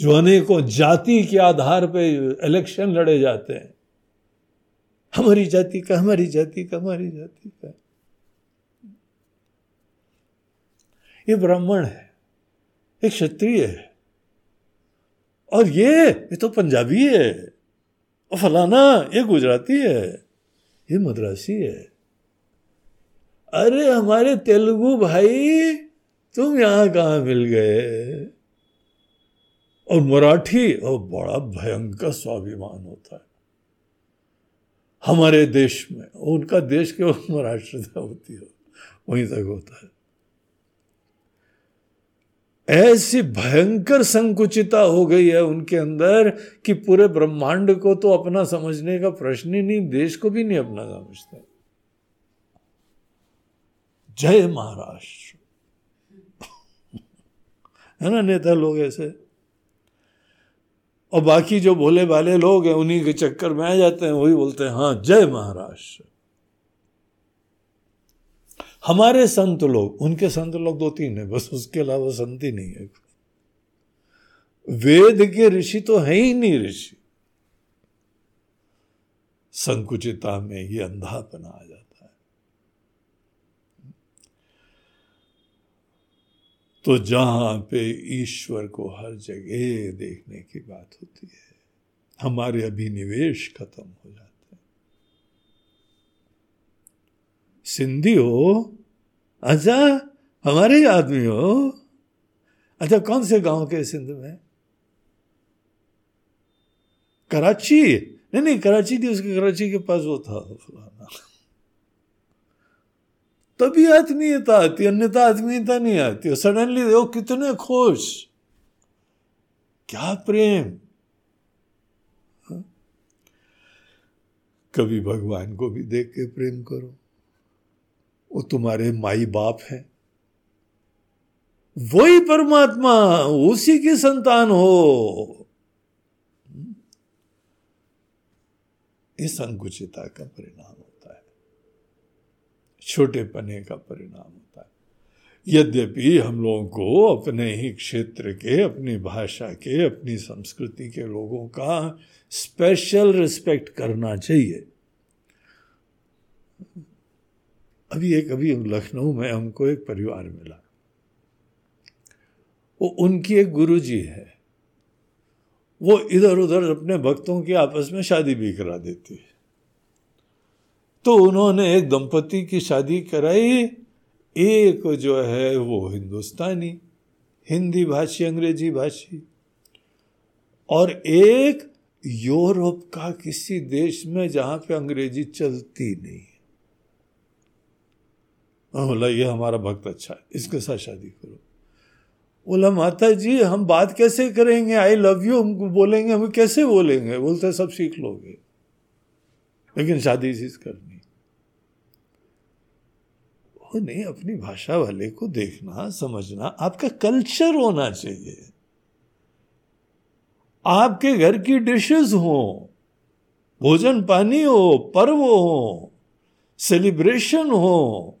जो अनेकों जाति के आधार पे इलेक्शन लड़े जाते हैं। हमारी जाति का, हमारी जाति का, हमारी जाति का। ये ब्राह्मण है, एक क्षत्रिय है। और ये ये तो पंजाबी है, और फलाना, ये गुजराती है, ये मद्रासी है। अरे हमारे तेलुगु भाई, तुम यहाँ कहा मिल गए? और मराठी और बड़ा भयंकर स्वाभिमान होता है। हमारे देश में, उनका देश केवल महाराष्ट्र होती है, वहीं तक होता है। ऐसी भयंकर संकुचिता हो गई है उनके अंदर कि पूरे ब्रह्मांड को तो अपना समझने का प्रश्न ही नहीं, देश को भी नहीं अपना समझते। जय महाराष्ट्र। है ना नेता लोग ऐसे? और बाकी जो भोले भाले लोग हैं, उन्हीं के चक्कर में आ जाते हैं, वही बोलते हैं हाँ जय महाराष्ट्र हमारे संत लोग, उनके संत लोग दो तीन है, बस उसके अलावा संत ही नहीं है। वेद के ऋषि तो है ही नहीं ऋषि। संकुचिता में ही अंधापन आ जाता है तो जहाँ पे ईश्वर को हर जगह देखने की बात होती है, हमारे अभिनिवेश खत्म हो जाते हैं। सिंधी हो अच्छा हमारे आदमी हो। अच्छा कौन से गाँव के सिंध में? कराची? नहीं नहीं, कराची थी उसके कराची के पास वो था तभी आत्मीयता आती अन्यथा आत्मीयता नहीं आती. सडनली देखो कितने खुश. क्या प्रेम. कभी भगवान को भी देख के प्रेम करो. वो तुम्हारे माई बाप है. वही परमात्मा, उसी की संतान हो. इस अंकुचिता का परिणाम. छोटे पने का परिणाम होता है। यद्यपि हम लोगों को अपने ही क्षेत्र के, अपनी भाषा के, अपनी संस्कृति के लोगों का स्पेशल रिस्पेक्ट करना चाहिए। अभी एक, अभी लखनऊ में हमको एक परिवार मिला। वो उनकी एक गुरुजी है। वो इधर उधर अपने भक्तों की आपस में शादी भी करा देती है। तो उन्होंने एक दंपति की शादी कराई। एक जो है वो हिंदुस्तानी, हिंदी भाषी, अंग्रेज़ी भाषी। और एक यूरोप का किसी देश में जहाँ पे अंग्रेज़ी चलती नहीं है। बोला, ये हमारा भक्त अच्छा है, इसके साथ शादी करो। बोला माता जी हम बात कैसे करेंगे? आई लव यू हम बोलेंगे, हम कैसे बोलेंगे? बोलते, सब सीख लोगे। लेकिन शादी चीज़ करनी नहीं अपनी भाषा वाले को देखना, समझना, आपका कल्चर होना चाहिए। आपके घर की डिशेस हो, भोजन पानी हो, पर्व हो सेलिब्रेशन हो,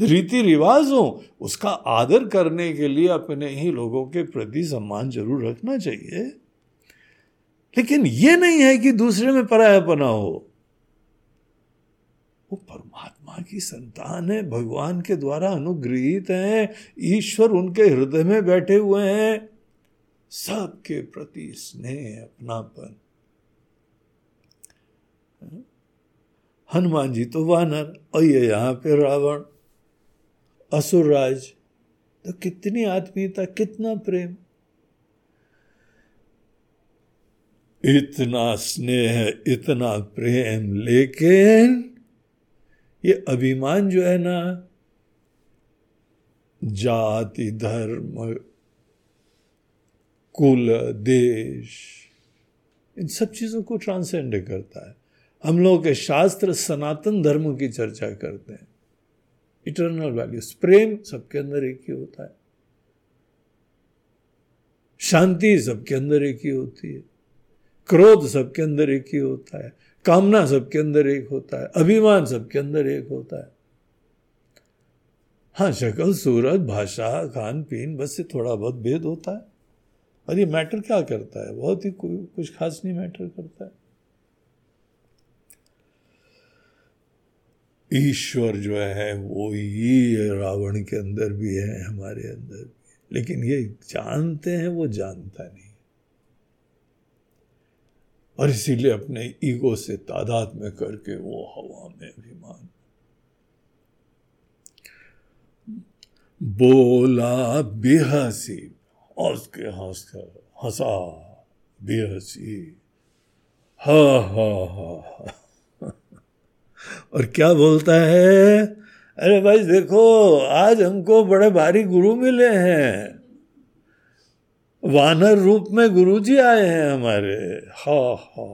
रीति रिवाज हो, उसका आदर करने के लिए अपने ही लोगों के प्रति सम्मान ज़रूर रखना चाहिए। लेकिन यह नहीं है कि दूसरे में परायापना हो। वो परमात्मा की संतान है भगवान के द्वारा अनुग्रहित हैं, ईश्वर उनके हृदय में बैठे हुए हैं। सबके प्रति स्नेह अपनापन। हनुमान जी तो वानर, और ये यहाँ पे रावण असुरराज तो कितनी आत्मीयता, कितना प्रेम। इतना स्नेह, इतना प्रेम, लेकिन ये अभिमान जो है ना, जाति, धर्म, कुल, देश, इन सब चीज़ों को ट्रांसेंड करता है। हम लोग के शास्त्र सनातन धर्म की चर्चा करते हैं। इटर्नल वैल्यूज़ प्रेम सबके अंदर एक ही होता है। शांति सबके अंदर एक ही होती है। क्रोध सबके अंदर एक ही होता है। कामना सबके अंदर एक होता है, अभिमान सबके अंदर एक होता है। हाँ शक्ल, सूरत, भाषा, खान, पीन, बस से थोड़ा बहुत भेद होता है। और ये मैटर क्या करता है? बहुत ही कुछ खास नहीं मैटर करता है। ईश्वर जो है, वो ही रावण के अंदर भी है, हमारे अंदर भी लेकिन ये जानते हैं, वो जानता नहीं। और इसीलिए अपने ईगो से तादाद में करके वो हवा में अभिमान बोला बेहसी हंस के हंस कर हंसा बेहसी हा हा हा हा। और क्या बोलता है? अरे भाई देखो, आज हमको बड़े भारी गुरु मिले हैं। वानर रूप में गुरुजी आए हैं हमारे। हा हा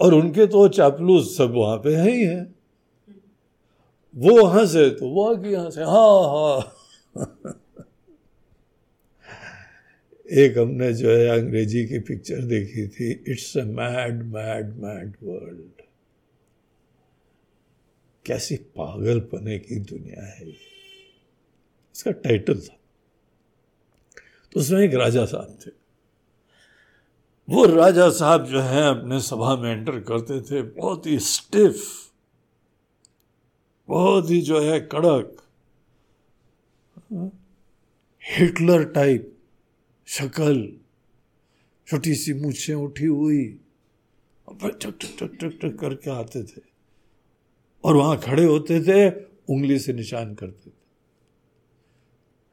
और उनके तो चापलूस सब वहाँ पे है ही है। वो वहाँ से तो वो आगे यहाँ से, हा हा। एक हमने जो है अंग्रेज़ी की पिक्चर देखी थी it's a mad mad mad world कैसी पागलपने की दुनिया है इसका टाइटल था। तो उसमें एक राजा साहब थे। वो राजा साहब जो है, अपने सभा में एंटर करते थे। बहुत ही स्टिफ बहुत ही जो है कड़क हिटलर टाइप शक्ल, छोटी सी मूछें उठी हुई टक टक टक टक टक करके आते थे। और वहाँ खड़े होते थे, उंगली से निशान करते थे।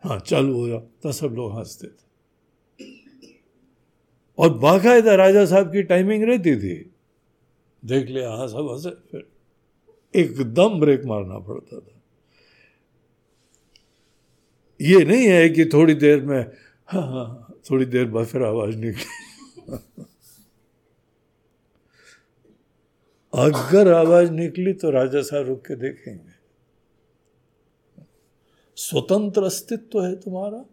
हाँ चालू हो जा तो सब लोग हँसते थे। और बाकायदा राजा साहब की टाइमिंग रहती थी। देख लिया हाँ सब हंसे। फिर एकदम ब्रेक मारना पड़ता था। ये नहीं है कि थोड़ी देर में हाँ हाँ, हाँ थोड़ी देर बाद फिर आवाज़ निकली। अगर आवाज़ निकली तो राजा साहब रुक के देखेंगे। स्वतंत्र अस्तित्व है तुम्हारा।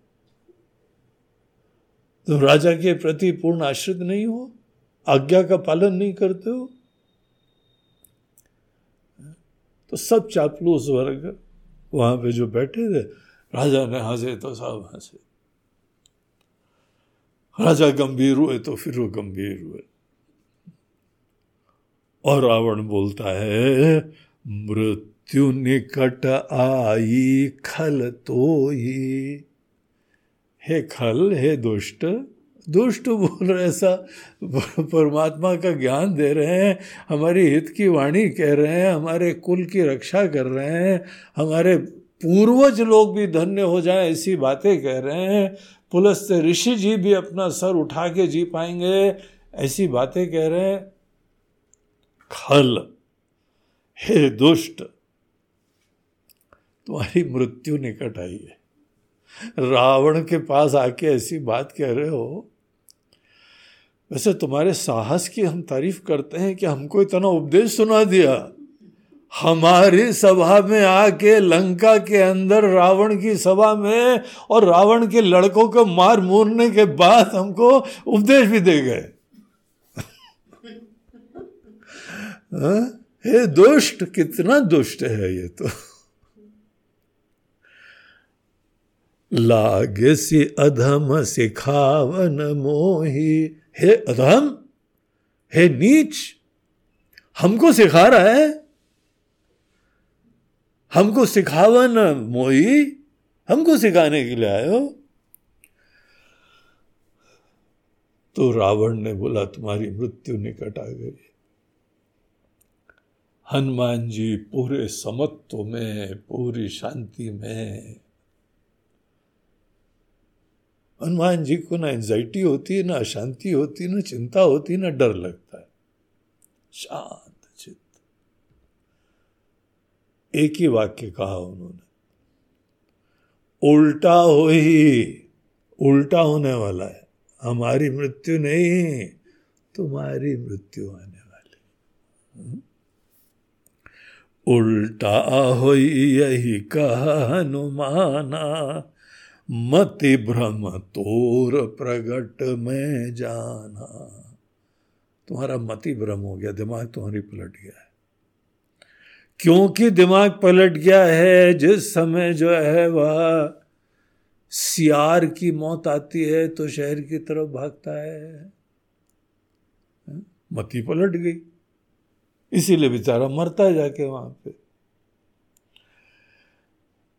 तुम राजा के प्रति पूर्ण आश्रित नहीं हो, आज्ञा का पालन नहीं करते हो तो सब चापलूस वर्ग वहाँ पे जो बैठे थे, राजा ने हंसे तो साहब हंसे राजा गंभीर हुए तो फिर वो गंभीर हुए। और रावण बोलता है मृत्यु निकट आई खल तो ही खल, हे दुष्ट दुष्ट बोल रहे ऐसा, परमात्मा का ज्ञान दे रहे हैं, हमारी हित की वाणी कह रहे हैं, हमारे कुल की रक्षा कर रहे हैं, हमारे पूर्वज लोग भी धन्य हो जाएँ, ऐसी बातें कह रहे हैं। पुलस से ऋषि जी भी अपना सर उठा के जी पाएँगे, ऐसी बातें कह रहे हैं। खल, हे दुष्ट तुम्हारी मृत्यु निकट आई है। रावण के पास आके ऐसी बात कह रहे हो। वैसे तुम्हारे साहस की हम तारीफ़ करते हैं कि हमको इतना उपदेश सुना दिया। हमारी सभा में आके लंका के अंदर रावण की सभा में और रावण के लड़कों को मार मूरने के बाद हमको उपदेश भी दे गए। हाँ? हे दुष्ट, कितना दुष्ट है ये तो। लागे सी अधम सिखावन मोही। हे अधम, हे नीच, हमको सिखा रहा है? हमको सिखावन मोही, हमको सिखाने के लिए आए हो? तो रावण ने बोला, तुम्हारी मृत्यु निकट आ गई। हनुमान जी पूरे समत्व में, पूरी शांति में हनुमान जी को ना एंजाइटी होती है, ना अशांति होती है, ना चिंता होती है, ना डर लगता है। शांत चित्त। एक ही वाक्य कहा उन्होंने। उल्टा हो ही, उल्टा होने वाला है। हमारी मृत्यु नहीं, तुम्हारी मृत्यु आने वाली। उल्टा हो, यही कहा हनुमाना। मति भ्रम तोर प्रगट में जाना। तुम्हारा मति भ्रम हो गया, दिमाग तुम्हारी पलट गया है। क्योंकि दिमाग पलट गया है, जिस समय जो है वह सियार की मौत आती है तो शहर की तरफ़ भागता है। मति पलट गई। इसीलिए बेचारा मरता है जाके वहाँ पे।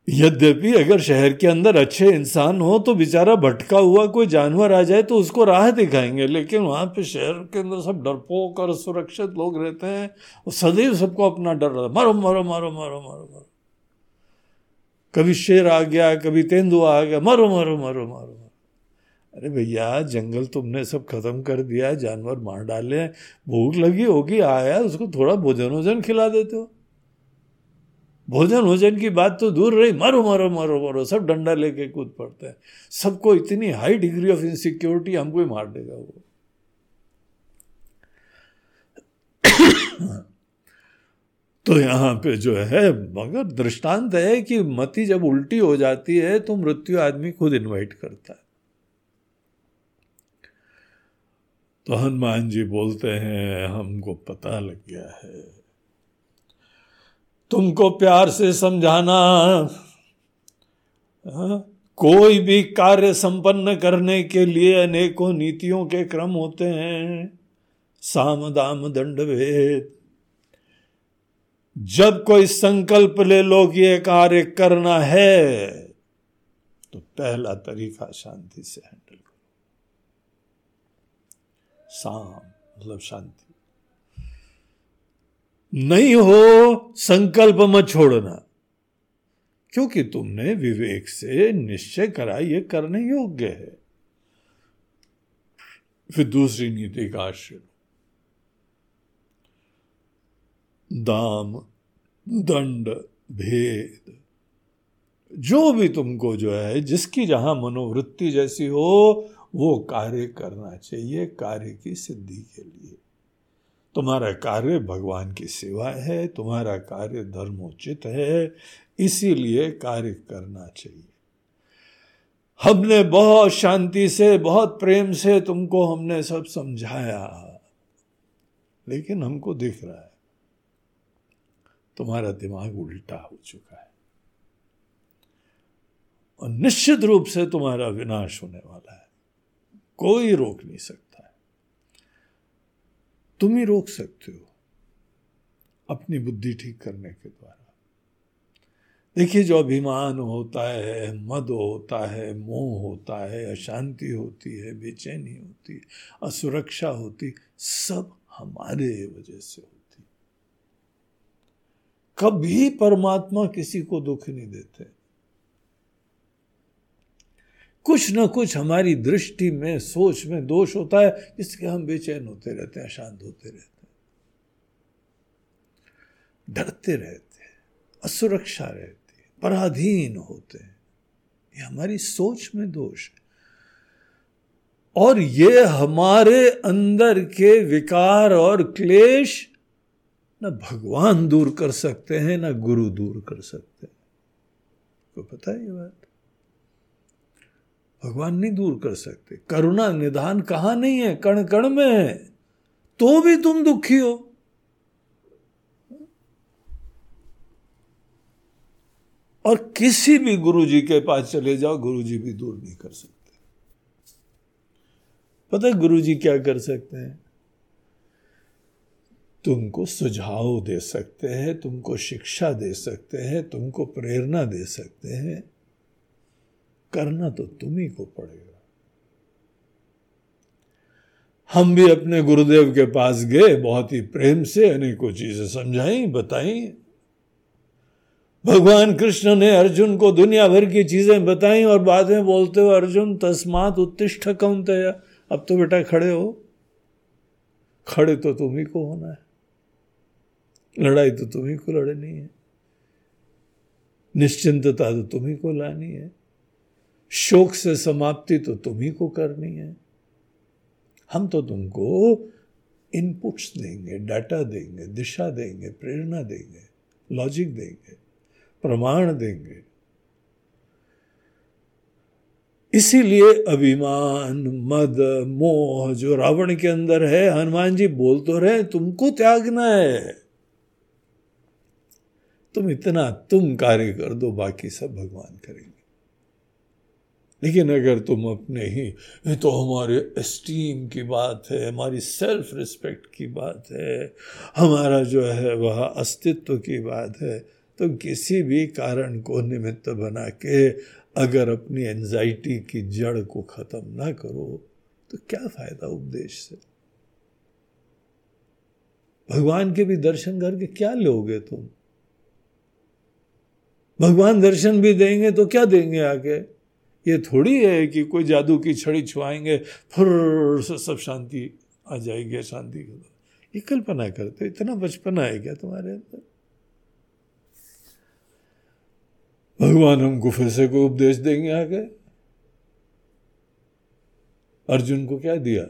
यद्यपि अगर शहर के अंदर अच्छे इंसान हो तो बेचारा भटका हुआ कोई जानवर आ जाए तो उसको राह दिखाएँगे। लेकिन वहाँ पे शहर के अंदर सब डरपोक और सुरक्षित लोग रहते हैं वो सदैव सबको अपना डर रहा मारो मारो मारो मारो मारो मारो। कभी शेर आ गया, कभी तेंदुआ आ गया, मारो मारो मारो मारो अरे भैया, जंगल तुमने सब खत्म कर दिया, जानवर मार डाले भूख लगी होगी, आया, उसको थोड़ा भोजन वोजन खिला देते हो। भोजन भोजन की बात तो दूर रही। मारो मारो मारो मारो। सब डंडा लेके कूद पड़ते हैं। सबको इतनी हाई डिग्री ऑफ़ इनसिक्योरिटी हमको ही मार देगा वो। तो यहाँ पे जो है, मगर दृष्टांत है कि मति जब उल्टी हो जाती है तो मृत्यु आदमी खुद इनवाइट करता है। तो हनुमान जी बोलते हैं, हमको पता लग गया है। तुमको प्यार से समझाना हाँ, कोई भी कार्य संपन्न करने के लिए अनेकों नीतियों के क्रम होते हैं। साम दाम दंड भेद। जब कोई संकल्प ले लो कि ये कार्य करना है तो पहला तरीका शांति से हैंडल करो। साम मतलब शांति। नहीं हो, संकल्प मत छोड़ना। क्योंकि तुमने विवेक से निश्चय करा, ये करने योग्य है। फिर दूसरी नीति का आश्रय दाम, दंड, भेद, जो भी तुमको जो है, जिसकी जहाँ मनोवृत्ति जैसी हो, वो कार्य करना चाहिए, कार्य की सिद्धि के लिए। तुम्हारा कार्य भगवान की सेवा है, तुम्हारा कार्य धर्मोचित है, इसीलिए कार्य करना चाहिए। हमने बहुत शांति से, बहुत प्रेम से तुमको हमने सब समझाया। लेकिन हमको दिख रहा है, तुम्हारा दिमाग उल्टा हो चुका है। और निश्चित रूप से तुम्हारा विनाश होने वाला है। कोई रोक नहीं सकता। तुम ही रोक सकते हो अपनी बुद्धि ठीक करने के द्वारा। देखिए, जो अभिमान होता है, मद होता है, मोह होता है, अशांति होती है, बेचैनी होती है, असुरक्षा होती, सब हमारे वजह से होती। कभी परमात्मा किसी को दुख नहीं देते। कुछ ना कुछ हमारी दृष्टि में, सोच में दोष होता है, जिसके हम बेचैन होते रहते हैं, अशांत होते रहते हैं। डरते रहते हैं, असुरक्षा रहती है, पराधीन होते हैं। ये हमारी सोच में दोष है। और ये हमारे अंदर के विकार और क्लेश न भगवान दूर कर सकते हैं, न गुरु दूर कर सकते हैं। को पता है ये बात? भगवान नहीं दूर कर सकते। करुणा, निधान कहाँ नहीं है? कण कण में है। तो भी तुम दुखी हो। और किसी भी गुरु जी के पास चले जाओ गुरु जी भी दूर नहीं कर सकते। पता है गुरु जी क्या कर सकते हैं? तुमको सुझाव दे सकते हैं, तुमको शिक्षा दे सकते हैं, तुमको प्रेरणा दे सकते हैं। करना तो तुम ही को पड़ेगा। हम भी अपने गुरुदेव के पास गए, बहुत ही प्रेम से अनेकों चीज़ें समझाई, बताई। भगवान कृष्ण ने अर्जुन को दुनिया भर की चीज़ें बताई और बाद में बोलते हो अर्जुन, तस्मात उत्तिष्ठ कौन अब तो बेटा खड़े हो। खड़े तो तुम ही को होना है। लड़ाई तो तुम्ही को लड़नी है। निश्चिंतता तो तुम्ही को लानी है। शोक से समाप्ति तो तुम्ही को करनी है। हम तो तुमको इनपुट्स देंगे डाटा देंगे, दिशा देंगे, प्रेरणा देंगे लॉजिक देंगे, प्रमाण देंगे। इसीलिए अभिमान, मद, मोह जो रावण के अंदर है, हनुमान जी बोल तो रहे तुमको त्यागना है। तुम इतना तुम कार्य कर दो, बाकी सब भगवान करेंगे। लेकिन अगर तुम अपने ही, ये तो हमारे एस्टीम की बात है, हमारी सेल्फ रिस्पेक्ट की बात है, हमारा जो है वह अस्तित्व की बात है तो किसी भी कारण को निमित्त बना के अगर अपनी एंजाइटी की जड़ को ख़त्म ना करो तो क्या फ़ायदा उपदेश से? भगवान के भी दर्शन करके क्या लोगे तुम? भगवान दर्शन भी देंगे तो क्या देंगे आगे ये थोड़ी है कि कोई जादू की छड़ी छुआएँगे फुर से सब शांति आ जाएगी शांति ये कल्पना करते हो, इतना बचपना है क्या तुम्हारे अंदर? भगवान हमको फिर से कोई उपदेश देंगे आगे? अर्जुन को क्या दिया?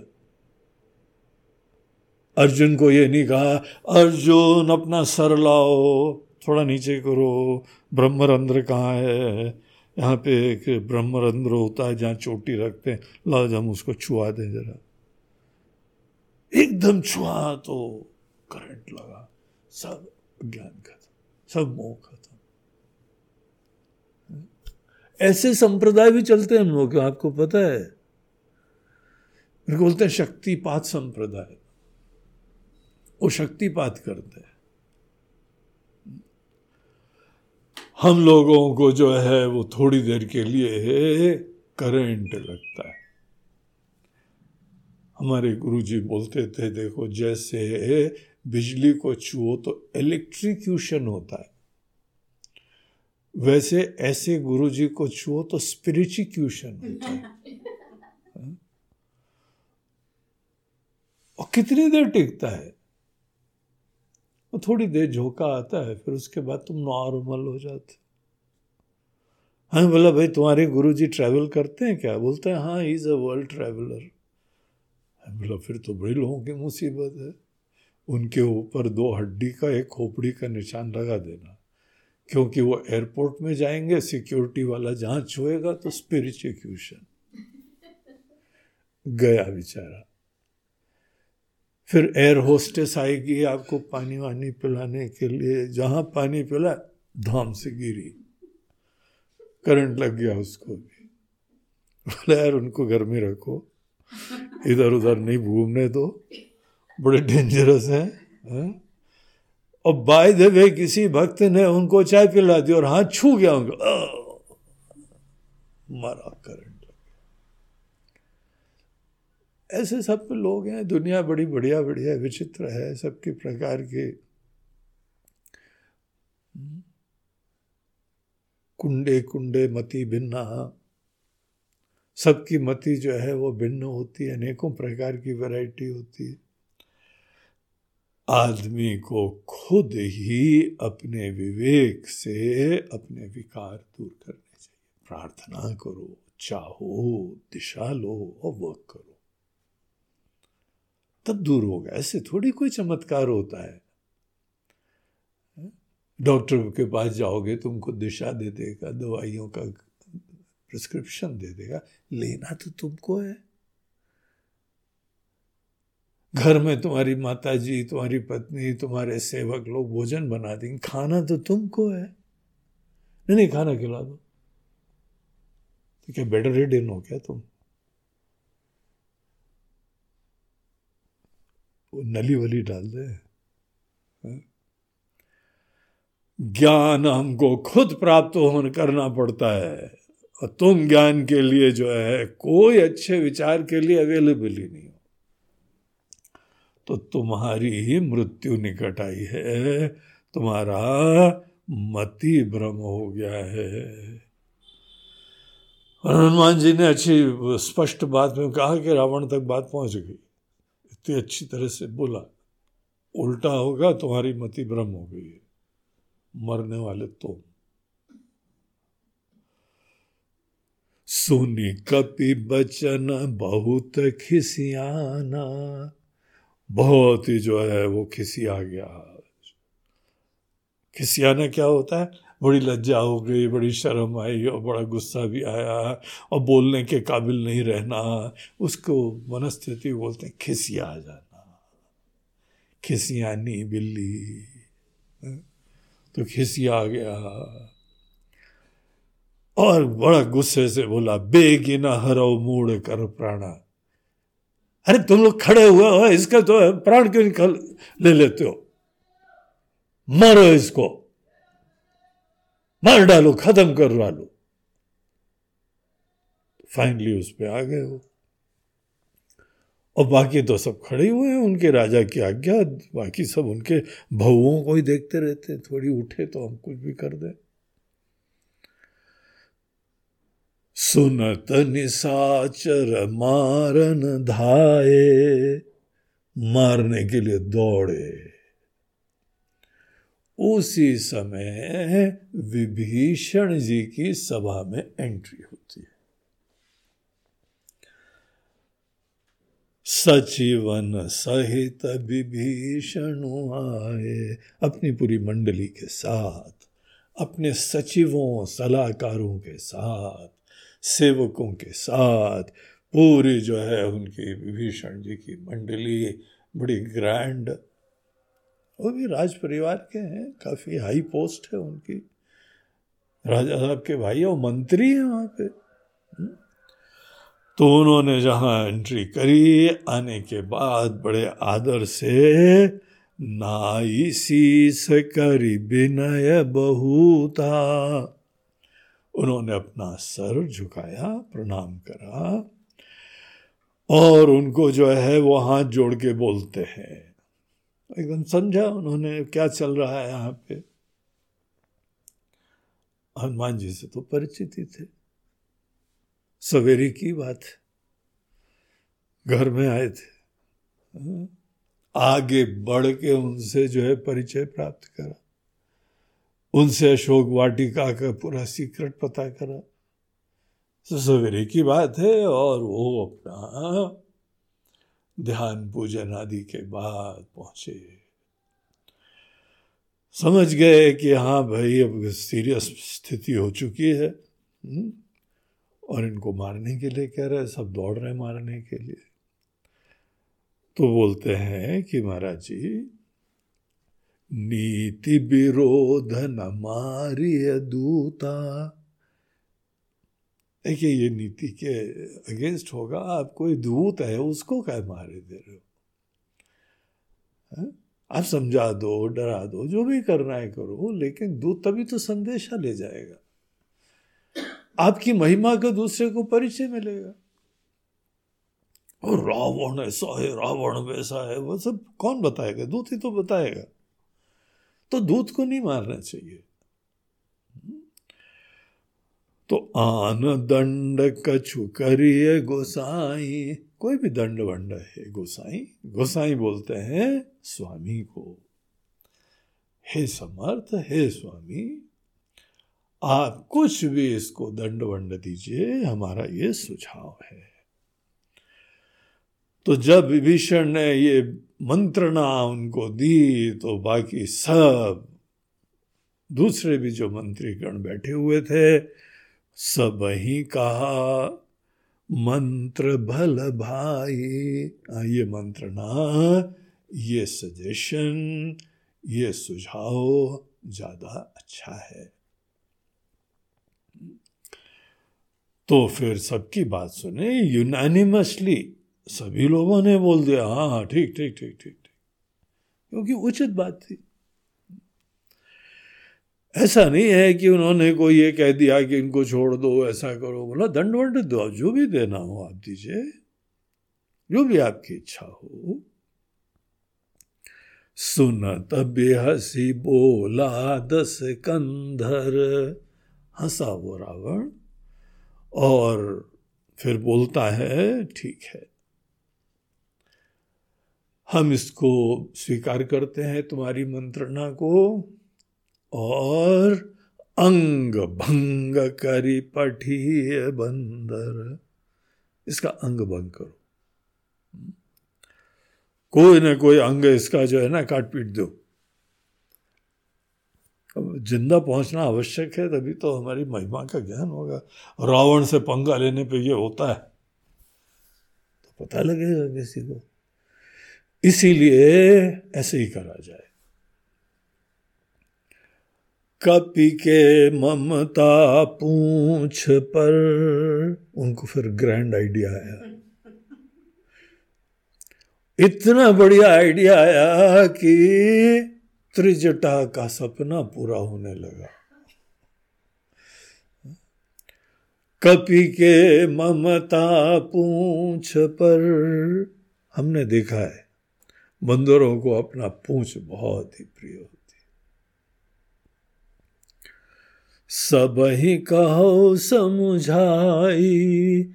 अर्जुन को ये नहीं कहा, अर्जुन, अपना सर लाओ, थोड़ा नीचे करो, ब्रह्मरंध्र कहाँ है? यहाँ पे एक ब्रह्मरंध्र होता है, जहाँ चोटी रखते हैं। लाज हम उसको छुआ दें जरा। एकदम छुआ तो करंट लगा। सब ज्ञान खत्म, सब मोह खत्म। ऐसे संप्रदाय भी चलते हैं हम लोग आपको पता है। बोलते हैं शक्तिपात संप्रदाय। वो शक्तिपात करते हैं। हम लोगों को जो है वो थोड़ी देर के लिए करंट लगता है। हमारे गुरुजी बोलते थे, देखो, जैसे बिजली को छुओ तो इलेक्ट्रिक्यूशन होता है। वैसे ऐसे गुरुजी को छुओ तो स्पिरिचिक्यूशन होता है। हाँ? और कितनी देर टिकता है? वो थोड़ी देर झोंका आता है, फिर उसके बाद तुम नॉर्मल हो जाते हाँ। बोला, भाई, तुम्हारे गुरु जी ट्रैवल करते हैं क्या? बोलते हैं हाँ इज़ अ वर्ल्ड ट्रैवलर बोला, फिर तो बड़े लोगों की मुसीबत है। उनके ऊपर दो हड्डी का, एक खोपड़ी का निशान लगा देना। क्योंकि वो एयरपोर्ट में जाएँगे सिक्योरिटी वाला जहाँ छुएगा तो स्पिरिचुएशन गया बेचारा। फिर एयर होस्टेस आएगी आपको पानी वानी पिलाने के लिए। जहाँ पानी पिला, धाम से गिरी। करंट लग गया उसको भी। बोला, यार, उनको घर में रखो। इधर उधर नहीं घूमने दो। बड़े डेंजरस हैं, है? और बाय द वे किसी भक्त ने उनको चाय पिला दी और हाथ छू गया उनको। मारा करंट ऐसे सब लोग हैं, दुनिया बड़ी बढ़िया बढ़िया विचित्र है, सबके प्रकार के। कुंडे कुंडे मति भिन्ना। सबकी मति जो है वो भिन्न होती है, अनेकों प्रकार की वैरायटी होती है। आदमी को खुद ही अपने विवेक से अपने विकार दूर करने चाहिए। प्रार्थना करो, चाहो, दिशा लो और वर्क करो। तब दूर होगा ऐसे थोड़ी कोई चमत्कार होता है। डॉक्टर के पास जाओगे, तुमको दिशा दे देगा, दवाइयों का प्रिस्क्रिप्शन दे देगा। लेना तो तुमको है। घर में तुम्हारी माता जी तुम्हारी पत्नी, तुम्हारे सेवक लोग भोजन बना देंगे। खाना तो तुमको है। नहीं नहीं, खाना खिला दो। तो क्या बेटर रेड इन हो क्या तुम। वो नली वली डाल दे। हाँ? ज्ञान हमको खुद प्राप्त होने करना पड़ता है, और तुम ज्ञान के लिए जो है, कोई अच्छे विचार के लिए अवेलेबल ही नहीं हो। तो तुम्हारी ही मृत्यु निकट आई है, तुम्हारा मति भ्रम हो गया है। हनुमान जी ने अच्छी स्पष्ट बात में कहा कि रावण तक बात पहुँच गई। इतनी अच्छी तरह से बोला, उल्टा होगा, तुम्हारी मति भ्रम हो गई है, मरने वाले तुम सुनी कपि बचन, बहुत खिसियाना, बहुत ही जो है वो खिसिया गया खिसियाना क्या होता है? बड़ी लज्जा हो गई, बड़ी शर्म आई और बड़ा गुस्सा भी आया और बोलने के काबिल नहीं रहना। उसको मनस्थिति बोलते हैं, खिसिया जाना खिसियानी बिल्ली। तो खिसिया गया। और बड़ा गुस्से से बोला बेगिना हरो मूड कर प्राणा। अरे, तुम लोग खड़े हुए हो, इसका तो प्राण क्यों निकल ले लेते हो? मारो इसको। मार डालो खत्म करवा लो फाइनली उस पर आ गए वो। और बाकी तो सब खड़े हुए हैं, उनके राजा की आज्ञा, बाकी सब उनके भवों को ही देखते रहते हैं। थोड़ी उठे तो हम कुछ भी कर दें। सुनत निशाचर मारन धाये, मारने के लिए दौड़े। उसी समय विभीषण जी की सभा में एंट्री होती है। सचिवन सहित विभीषण आए अपनी पूरी मंडली के साथ, अपने सचिवों, सलाहकारों के साथ, सेवकों के साथ, पूरी जो है उनकी विभीषण जी की मंडली बड़ी ग्रैंड वो भी राज परिवार के हैं, काफ़ी हाई पोस्ट है उनकी। राजा साहब के भाई और मंत्री हैं वहाँ पे। हम्म। तो उन्होंने जहाँ एंट्री करी, आने के बाद बड़े आदर से, नाई शीस करी विनय बहुता। उन्होंने अपना सर झुकाया, प्रणाम करा, और उनको जो है वो हाथ जोड़ के बोलते हैं एकदम समझा उन्होंने क्या चल रहा है यहाँ पे। हनुमान जी से तो परिचित ही थे। सवेरे की बात घर में आए थे। हाँ। आगे बढ़ के उनसे जो है परिचय प्राप्त करा। उनसे अशोक वाटिका का पूरा सीक्रेट पता करा। तो सवेरे की बात है और वो अपना ध्यान पूजन आदि के बाद पहुँचे। समझ गए कि हाँ भाई अब सीरियस स्थिति हो चुकी है हम्म, और इनको मारने के लिए कह रहे हैं सब दौड़ रहे मारने के लिए। तो बोलते हैं कि महाराज जी नीति विरोध न मारिय दूता देखिए, ये नीति के अगेंस्ट होगा, आप कोई दूत है, उसको क्या मारे दे रहे हो। है? आप समझा दो, डरा दो, जो भी करना है करो, लेकिन दूत तभी तो संदेशा ले जाएगा। आपकी महिमा का दूसरे को परिचय मिलेगा। और रावण ऐसा है, रावण वैसा है, वो सब कौन बताएगा? दूत ही तो बताएगा। तो दूत को नहीं मारना चाहिए। तो आन दंड कछु करिए गोसाई। कोई भी दंड वंड है, गोसाई। गोसाई बोलते हैं स्वामी को। हे समर्थ, हे स्वामी, आप कुछ भी इसको दंड वंड दीजिए, हमारा ये सुझाव है। तो जब विभीषण ने ये मंत्रणा उनको दी तो बाकी सब दूसरे भी जो मंत्रीगण बैठे हुए थे सब ही कहा, मंत्र भल भाई ये मंत्रणा ये सजेशन ये सुझाव ज़्यादा अच्छा है। तो फिर सबकी बात सुने यूनानिमसली सभी लोगों ने बोल दिया हाँ हाँ ठीक ठीक ठीक ठीक ठीक। क्योंकि उचित बात थी। ऐसा नहीं है कि उन्होंने कोई ये कह दिया कि इनको छोड़ दो, ऐसा करो। बोला दंड वंड दो, जो भी देना हो आप दीजिए। जो भी आपकी इच्छा हो। सुनत बेहसी बोला दस कंधर। हंसा वो रावण और फिर बोलता है, ठीक है। हम इसको स्वीकार करते हैं तुम्हारी मंत्रणा को। और अंग भंग करी पठी बंदर। इसका अंग भंग करो। कोई ना कोई अंग इसका जो है ना काट पीट दो। ज़िंदा पहुँचना आवश्यक है, तभी तो हमारी महिमा का ज्ञान होगा। रावण से पंगा लेने पे ये होता है। तो पता लगेगा किसी को। इसीलिए ऐसे ही करा जाए। कपि के ममता पूछ पर। उनको फिर ग्रैंड आइडिया आया। इतना बढ़िया आइडिया आया कि त्रिजटा का सपना पूरा होने लगा। कपि के ममता पूछ पर। हमने देखा है, बंदरों को अपना पूछ बहुत ही प्रिय होती सब ही कहो समझाई।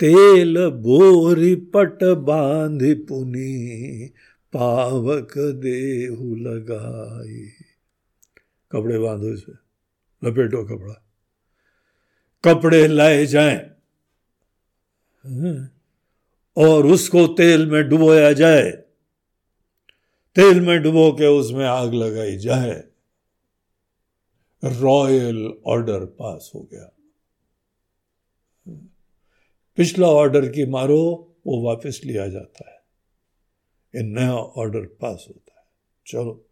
तेल बोरी पट बाँध पुनी, पावक देहु लगाई। कपड़े बांधो इसे, लपेटो कपड़ा। कपड़े लाए जाए, और उसको तेल में डुबोया जाए। तेल में डुबो के उसमें आग लगाई जाए। रॉयल ऑर्डर पास हो गया। पिछला ऑर्डर की मारो, वो वापस लिया जाता है। ये नया ऑर्डर पास होता है। चलो।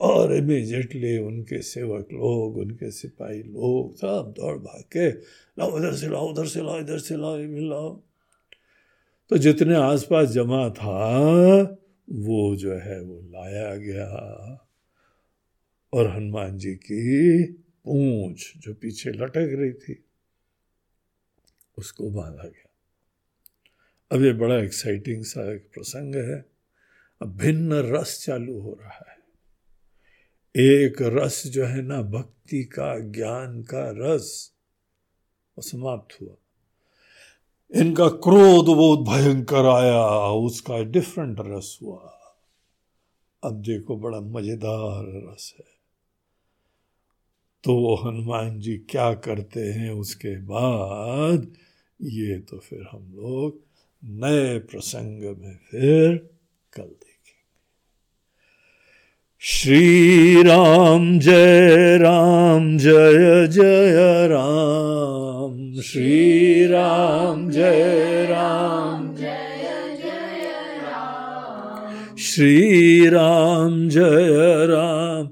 और इमीजिएटली उनके सेवक लोग, उनके सिपाही लोग, सब दौड़ भाग के, लाओ, इधर से लाओ उधर से लाओ, इधर से लाओ, ये लाओ। तो जितने आसपास जमा था, वो जो है, वो लाया गया। और हनुमान जी की पूंछ जो पीछे लटक रही थी, उसको बांधा गया। अब ये बड़ा एक्साइटिंग सा एक प्रसंग है। अब भिन्न रस चालू हो रहा है। एक रस जो है ना, भक्ति का, ज्ञान का रस, वो समाप्त हुआ। इनका क्रोध बहुत भयंकर आया, उसका डिफरेंट रस हुआ। अब देखो बड़ा मज़ेदार रस है। तो वो हनुमान जी क्या करते हैं उसके बाद? ये तो फिर हम लोग नए प्रसंग में फिर कल देखेंगे। श्री राम जय राम, जय जय राम। श्री राम जय राम। जय जय राम श्री राम जय राम।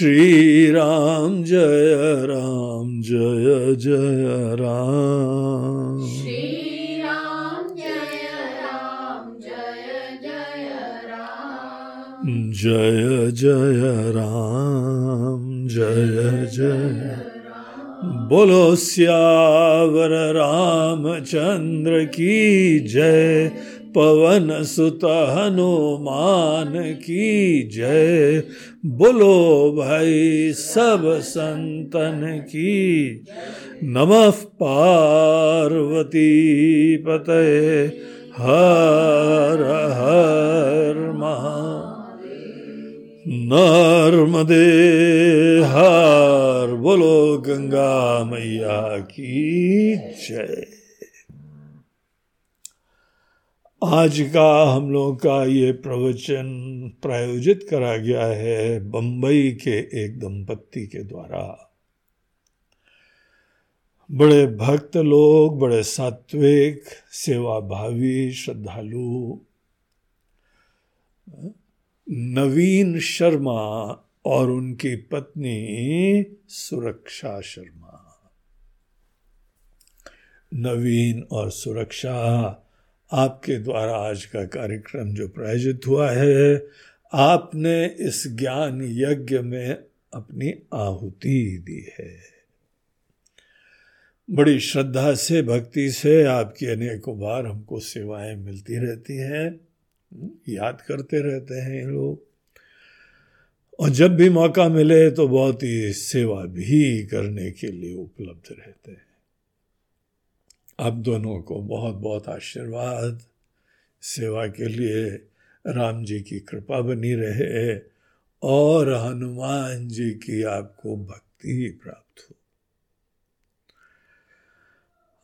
श्री राम जय राम जय जय राम। श्री राम जय राम जय जय राम। जय जय राम जय जय बोलो सियावर रामचंद्र की जय। पवन सुत हनुमान की जय। बोलो भाई सब संतन की। नमः पार्वती पते हर हर महा नर्मदे हार। बोलो गंगा मैया की जय। आज का हम लोग का ये प्रवचन प्रायोजित करा गया है बंबई के एक दंपत्ति के द्वारा। बड़े भक्त लोग, बड़े सात्विक सेवा भावी श्रद्धालु। नवीन शर्मा और उनकी पत्नी सुरक्षा शर्मा। नवीन और सुरक्षा आपके द्वारा आज का कार्यक्रम जो प्रायोजित हुआ है, आपने इस ज्ञान यज्ञ में अपनी आहुति दी है। बड़ी श्रद्धा से, भक्ति से आपकी अनेकों बार हमको सेवाएँ मिलती रहती हैं, याद करते रहते हैं लोग। और जब भी मौका मिले तो बहुत ही सेवा भी करने के लिए उपलब्ध रहते हैं। आप दोनों को बहुत बहुत आशीर्वाद। सेवा के लिए राम जी की कृपा बनी रहे और हनुमान जी की आपको भक्ति प्राप्त हो।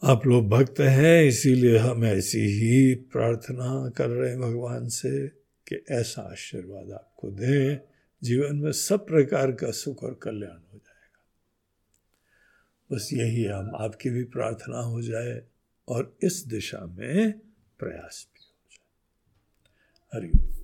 आप लोग भक्त हैं, इसीलिए हम ऐसी ही प्रार्थना कर रहे हैं भगवान से कि ऐसा आशीर्वाद आपको दें। जीवन में सब प्रकार का सुख और कल्याण हो जाएगा बस यही हम आपकी भी प्रार्थना हो जाए और इस दिशा में प्रयास भी हो जाए। हरिओम